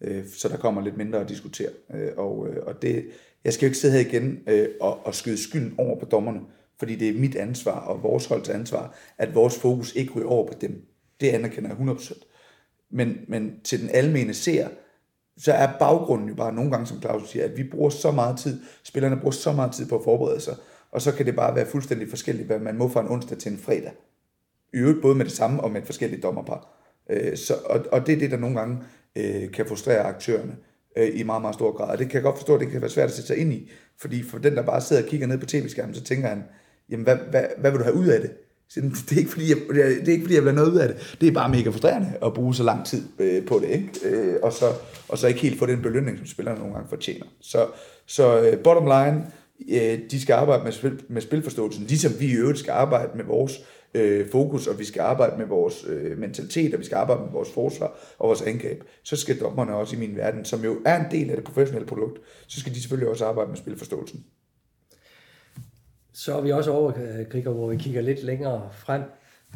øh, så der kommer lidt mindre at diskutere. Øh, og, øh, og det, jeg skal jo ikke sidde her igen øh, og, og skyde skylden over på dommerne, fordi det er mit ansvar og vores holds ansvar, at vores fokus ikke ryger over på dem. Det anerkender jeg 100%. Men, men til den almene ser, så er baggrunden jo bare nogle gange, som Claus siger, at vi bruger så meget tid, spillerne bruger så meget tid på at forberede sig, og så kan det bare være fuldstændig forskelligt, hvad man må fra en onsdag til en fredag. I øvrigt både med det samme og med et forskelligt dommerpar. Øh, så, og, og det er det, der nogle gange øh, kan frustrere aktørerne øh, i meget, meget stor grad. Og det kan jeg godt forstå, at det kan være svært at sætte sig ind i, fordi for den, der bare sidder og kigger ned på tv-skærmen, så tænker han, jamen hvad, hvad, hvad vil du have ud af det? Så det er, ikke fordi, jeg, det er ikke fordi, jeg vil have noget ud af det. Det er bare mega frustrerende at bruge så lang tid øh, på det, ikke? Øh, og, så, og så ikke helt få den belønning, som spillerne nogle gange fortjener. Så, så øh, bottom line, øh, de skal arbejde med, spil, med spilforståelsen, ligesom vi i øvrigt skal arbejde med vores øh, Øh, fokus, og vi skal arbejde med vores øh, mentalitet, og vi skal arbejde med vores forsvar og vores angreb. Så skal dommerne også i min verden, som jo er en del af det professionelle produkt, så skal de selvfølgelig også arbejde med spilforståelsen. Så er vi også over, øh, Kriger, hvor vi kigger lidt længere frem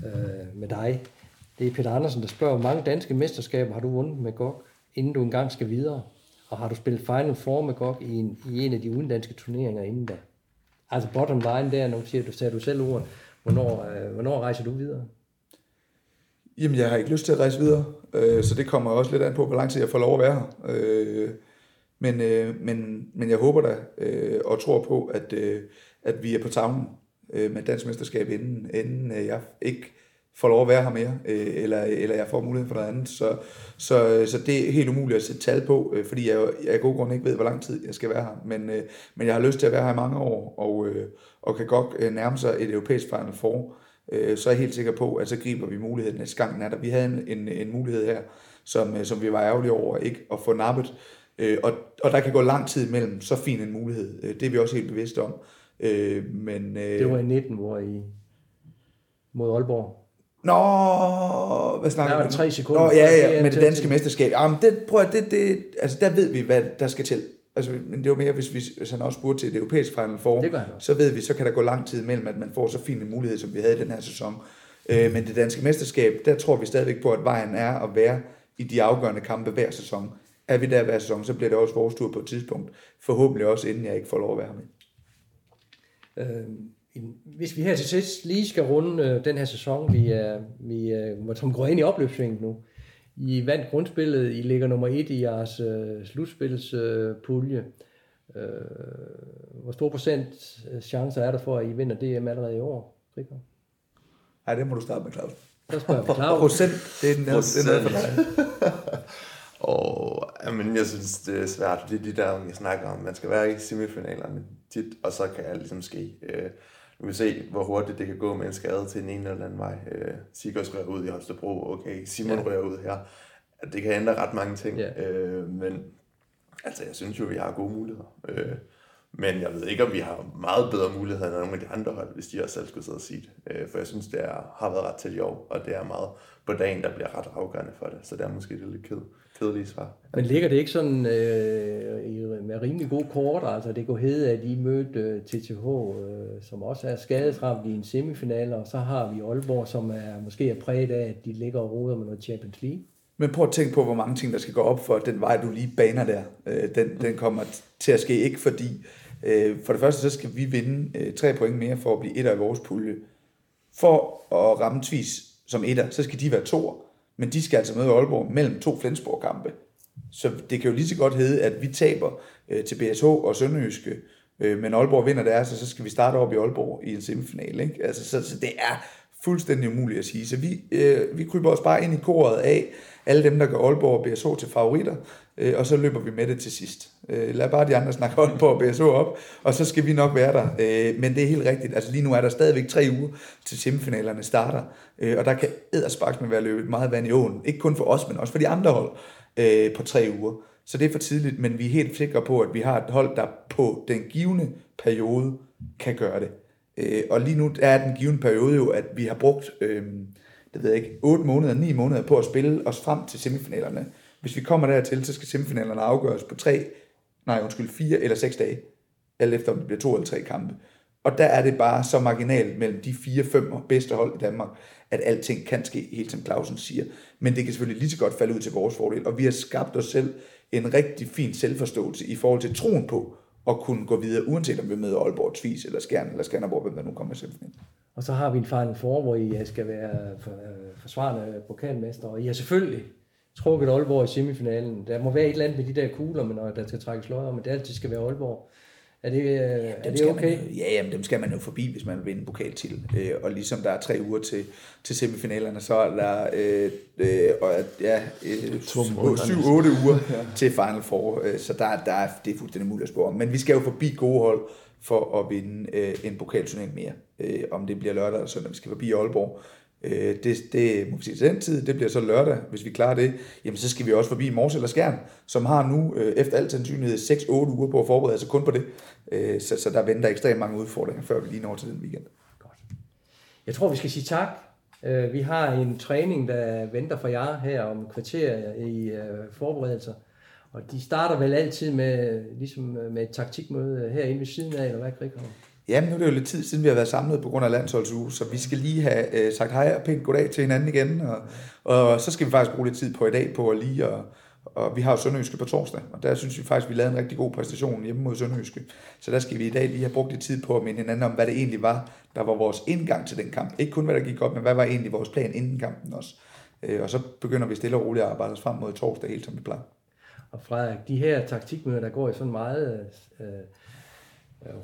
øh, med dig. Det er Peter Andersen, der spørger, hvor mange danske mesterskaber har du vundet med GOG, inden du engang skal videre? Og har du spillet Final Four med GOG i en, i en af de udenlandske turneringer inden da? Altså bottom line der, nu siger du, sagde du selv ordet. Hvornår, øh, hvornår rejser du videre? Jamen, jeg har ikke lyst til at rejse videre, øh, så det kommer også lidt an på, hvor lang tid jeg får lov at være her. Øh, men, øh, men, men jeg håber da øh, og tror på, at, øh, at vi er på tavlen øh, med dansk mesterskab, inden, inden øh, jeg ikke får lov at være her mere, øh, eller, eller jeg får mulighed for noget andet. Så, så, øh, så det er helt umuligt at sætte tal på, øh, fordi jeg, jeg af god grund ikke ved, hvor lang tid jeg skal være her. Men, øh, men jeg har lyst til at være her i mange år, og, øh, og kan godt øh, nærme sig et europæisk Final Four. Øh, så er jeg helt sikker på, at så griber vi muligheden næste gang. Er der. Vi havde en, en, en mulighed her, som, øh, som vi var ærgerlige over ikke at få nappet. Øh, og, og der kan gå lang tid imellem så fin en mulighed. Øh, det er vi også helt bevidste om. Øh, men, øh, det var i 19, hvor I mod Aalborg. Nå, hvad snakker vi om? tre sekunder. Nå, ja, ja, med det danske mesterskab. Jamen, det, prøv at, det, det, altså, der ved vi, hvad der skal til. Altså, men det var mere, hvis, vi, hvis han også spurgte til det europæiske Final Four, så ved vi, så kan der gå lang tid imellem, at man får så fin en mulighed, som vi havde i den her sæson. Øh, men det danske mesterskab, der tror vi stadigvæk på, at vejen er at være i de afgørende kampe hver sæson. Er vi der hver sæson, så bliver det også vores tur på et tidspunkt. Forhåbentlig også, inden jeg ikke får lov at være med. Øh, hvis vi her til sidst lige skal runde øh, den her sæson, vi er, vi er, som går ind i opløbssvinget nu. I vandt grundspillet, I ligger nummer et i jeres øh, slutspilspulje. Øh, hvor stor procent øh, chancer er der for, at I vinder DM allerede i år, Rikker? Nej, det må du starte med, Claus. Der spørger jeg Claus. (laughs) procent, det er den her, for dig. (laughs) og, jamen, jeg synes, det er svært. Det er de der, jeg snakker om. Man skal være i semifinalerne tit, og så kan alt ligesom ske. Øh, vi vil se, hvor hurtigt det kan gå med en skade til den ene eller anden vej. Øh, Sigurds rører ud i Holstebro, okay, Simon ja. rører ud her. Det kan ændre ret mange ting, ja. øh, men altså, jeg synes jo, vi har gode muligheder. Øh, men jeg ved ikke, om vi har meget bedre muligheder end nogle af de andre hold, hvis de også selv skulle sidde og sige det. Øh, for jeg synes, det er, har været ret til i år, og det er meget på dagen, der bliver ret afgørende for det. Så det er måske det lidt ked, kedelige svar. Men ligger det ikke sådan øh, med rimelig god kort? Altså det går hedde, at I mødte øh, TTH, øh, som også er skadesramt i en semifinal, og så har vi Aalborg, som er måske er præget af, at de ligger og roder med noget Champions League. Men prøv at tænke på, hvor mange ting, der skal gå op for den vej, du lige baner der. Øh, den, den kommer til at ske, ikke fordi... Øh, for det første, så skal vi vinde øh, tre point mere for at blive et af vores pulje. For at ramme tvis som etter, så skal de være to. Men de skal altså møde Aalborg mellem to Flensborg-kampe. Så det kan jo lige så godt hedde, at vi taber øh, til BSH og Sønderjyske, øh, men Aalborg vinder deres, og så skal vi starte op i Aalborg i en semifinal. Ikke? Altså, så, så det er fuldstændig umuligt at sige. Så vi, øh, vi kryber os bare ind i koret af alle dem, der gør Aalborg og BSH til favoritter, øh, og så løber vi med det til sidst. Øh, lad bare de andre snakke (laughs) Aalborg og BSH op, og så skal vi nok være der. Øh, men det er helt rigtigt. Altså lige nu er der stadigvæk tre uger til semifinalerne starter, øh, og der kan ædersparks med være løbet meget vand i åen. Ikke kun for os, men også for de andre hold øh, på tre uger. Så det er for tidligt, men vi er helt sikre på, at vi har et hold, der på den givende periode kan gøre det. Øh, og lige nu er den given periode jo, at vi har brugt, øh, det ved jeg ikke, 8 måneder, 9 måneder på at spille os frem til semifinalerne. Hvis vi kommer dertil, så skal semifinalerne afgøres på 3, nej undskyld, 4 eller 6 dage, alt efter om det bliver to eller tre kampe. Og der er det bare så marginalt mellem de 4-5 bedste hold i Danmark, at alting kan ske, helt som Clausen siger. Men det kan selvfølgelig lige så godt falde ud til vores fordel. Og vi har skabt os selv en rigtig fin selvforståelse i forhold til troen på, at kunne gå videre, uanset om vi møder Aalborg, Tvis eller Skjern eller Skanderborg, hvem der nu kommer til Og så har vi en Final Four, hvor I skal være øh, forsvarende pokalmester, og I er selvfølgelig trukket Aalborg i semifinalen. Der må være et eller andet med de der kugler, men når der skal trækkes løg om, at det altid skal være Aalborg. Er det, ja, er det okay? Man, ja, jamen, dem skal man jo forbi, hvis man vil vinde pokaltitel. Øh, og ligesom der er tre uger til, til semifinalerne, så er der øh, øh, og, ja, øh, 7-8 uger ja. til Final Four. Øh, så der, der er, det er fuldstændig muligt at spore. Men vi skal jo forbi gode hold for at vinde øh, en pokalturnering mere. Øh, om det bliver lørdag eller søndag, vi skal forbi Aalborg. Øh, det, det må vi sige til den tid, det bliver så lørdag, hvis vi klarer det, jamen så skal vi også forbi Mors eller Skjern, som har nu øh, efter alt sandsynlighed 6-8 uger på at forberede sig kun på det. Øh, så, så der venter ekstremt mange udfordringer, før vi lige når til den weekend. Godt. Jeg tror, vi skal sige tak. Øh, vi har en træning, der venter for jer her om kvarter i øh, forberedelser. Og de starter vel altid med, ligesom øh, med et taktikmøde herinde ved siden af, eller hvad, Krighavn? Jamen, nu er det jo lidt tid siden, vi har været samlet på grund af landsholdsuge, så vi skal lige have øh, sagt hej og pænt goddag til hinanden igen, og, og så skal vi faktisk bruge lidt tid på i dag på at lige, og, og vi har jo Sønderjyske på torsdag, og der synes vi faktisk, vi lavede en rigtig god præstation hjemme mod Sønderjyske. Så der skal vi i dag lige have brugt lidt tid på at minde hinanden om, hvad det egentlig var, der var vores indgang til den kamp. Ikke kun hvad der gik op, men hvad var egentlig vores plan inden kampen også. Øh, og så begynder vi stille og roligt at arbejde os frem mod torsdag, helt som vi plejer. Og Frederik, de her taktikmøder, der går i sådan meget... Øh,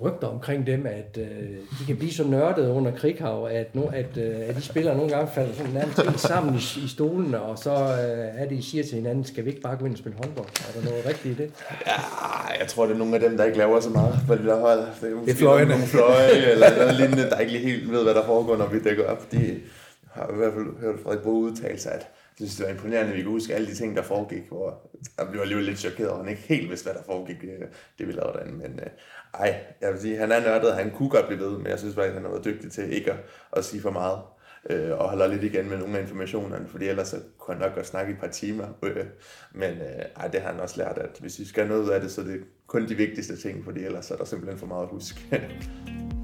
rygter omkring dem, at øh, de kan blive så nørdede under krighav, at, no, at, øh, at de spiller nogle gange falder sådan nærmest sammen i, i stolene, og så øh, er det, I siger til hinanden, skal vi ikke bare gå ind og spille håndbold? Er der noget rigtigt i det? Ja, jeg tror, det er nogle af dem, der ikke laver så meget på det der hold. Det er, det er fløjene. Nogle fløje, eller noget lignende, der ikke lige helt ved, hvad der foregår, når vi dækker op. De har i hvert fald hørt Frederik Bro udtale sig, at jeg synes, det var imponerende, at vi kunne huske alle de ting, der foregik, hvor jeg blev alligevel lidt chokeret, og han ikke helt vidste, hvad der foregik, øh, det vi lavede derinde. Men øh, ej, jeg vil sige, han er nørdet, han kunne godt blive ved, men jeg synes faktisk, han har været dygtig til ikke at, at sige for meget øh, og holder lidt igen med nogle af informationerne, fordi ellers så kunne han nok godt snakke i et par timer. Øh, men øh, ej, det har han også lært, at hvis vi skal have noget ud af det, så er det kun de vigtigste ting, fordi ellers er der simpelthen for meget at huske. (laughs)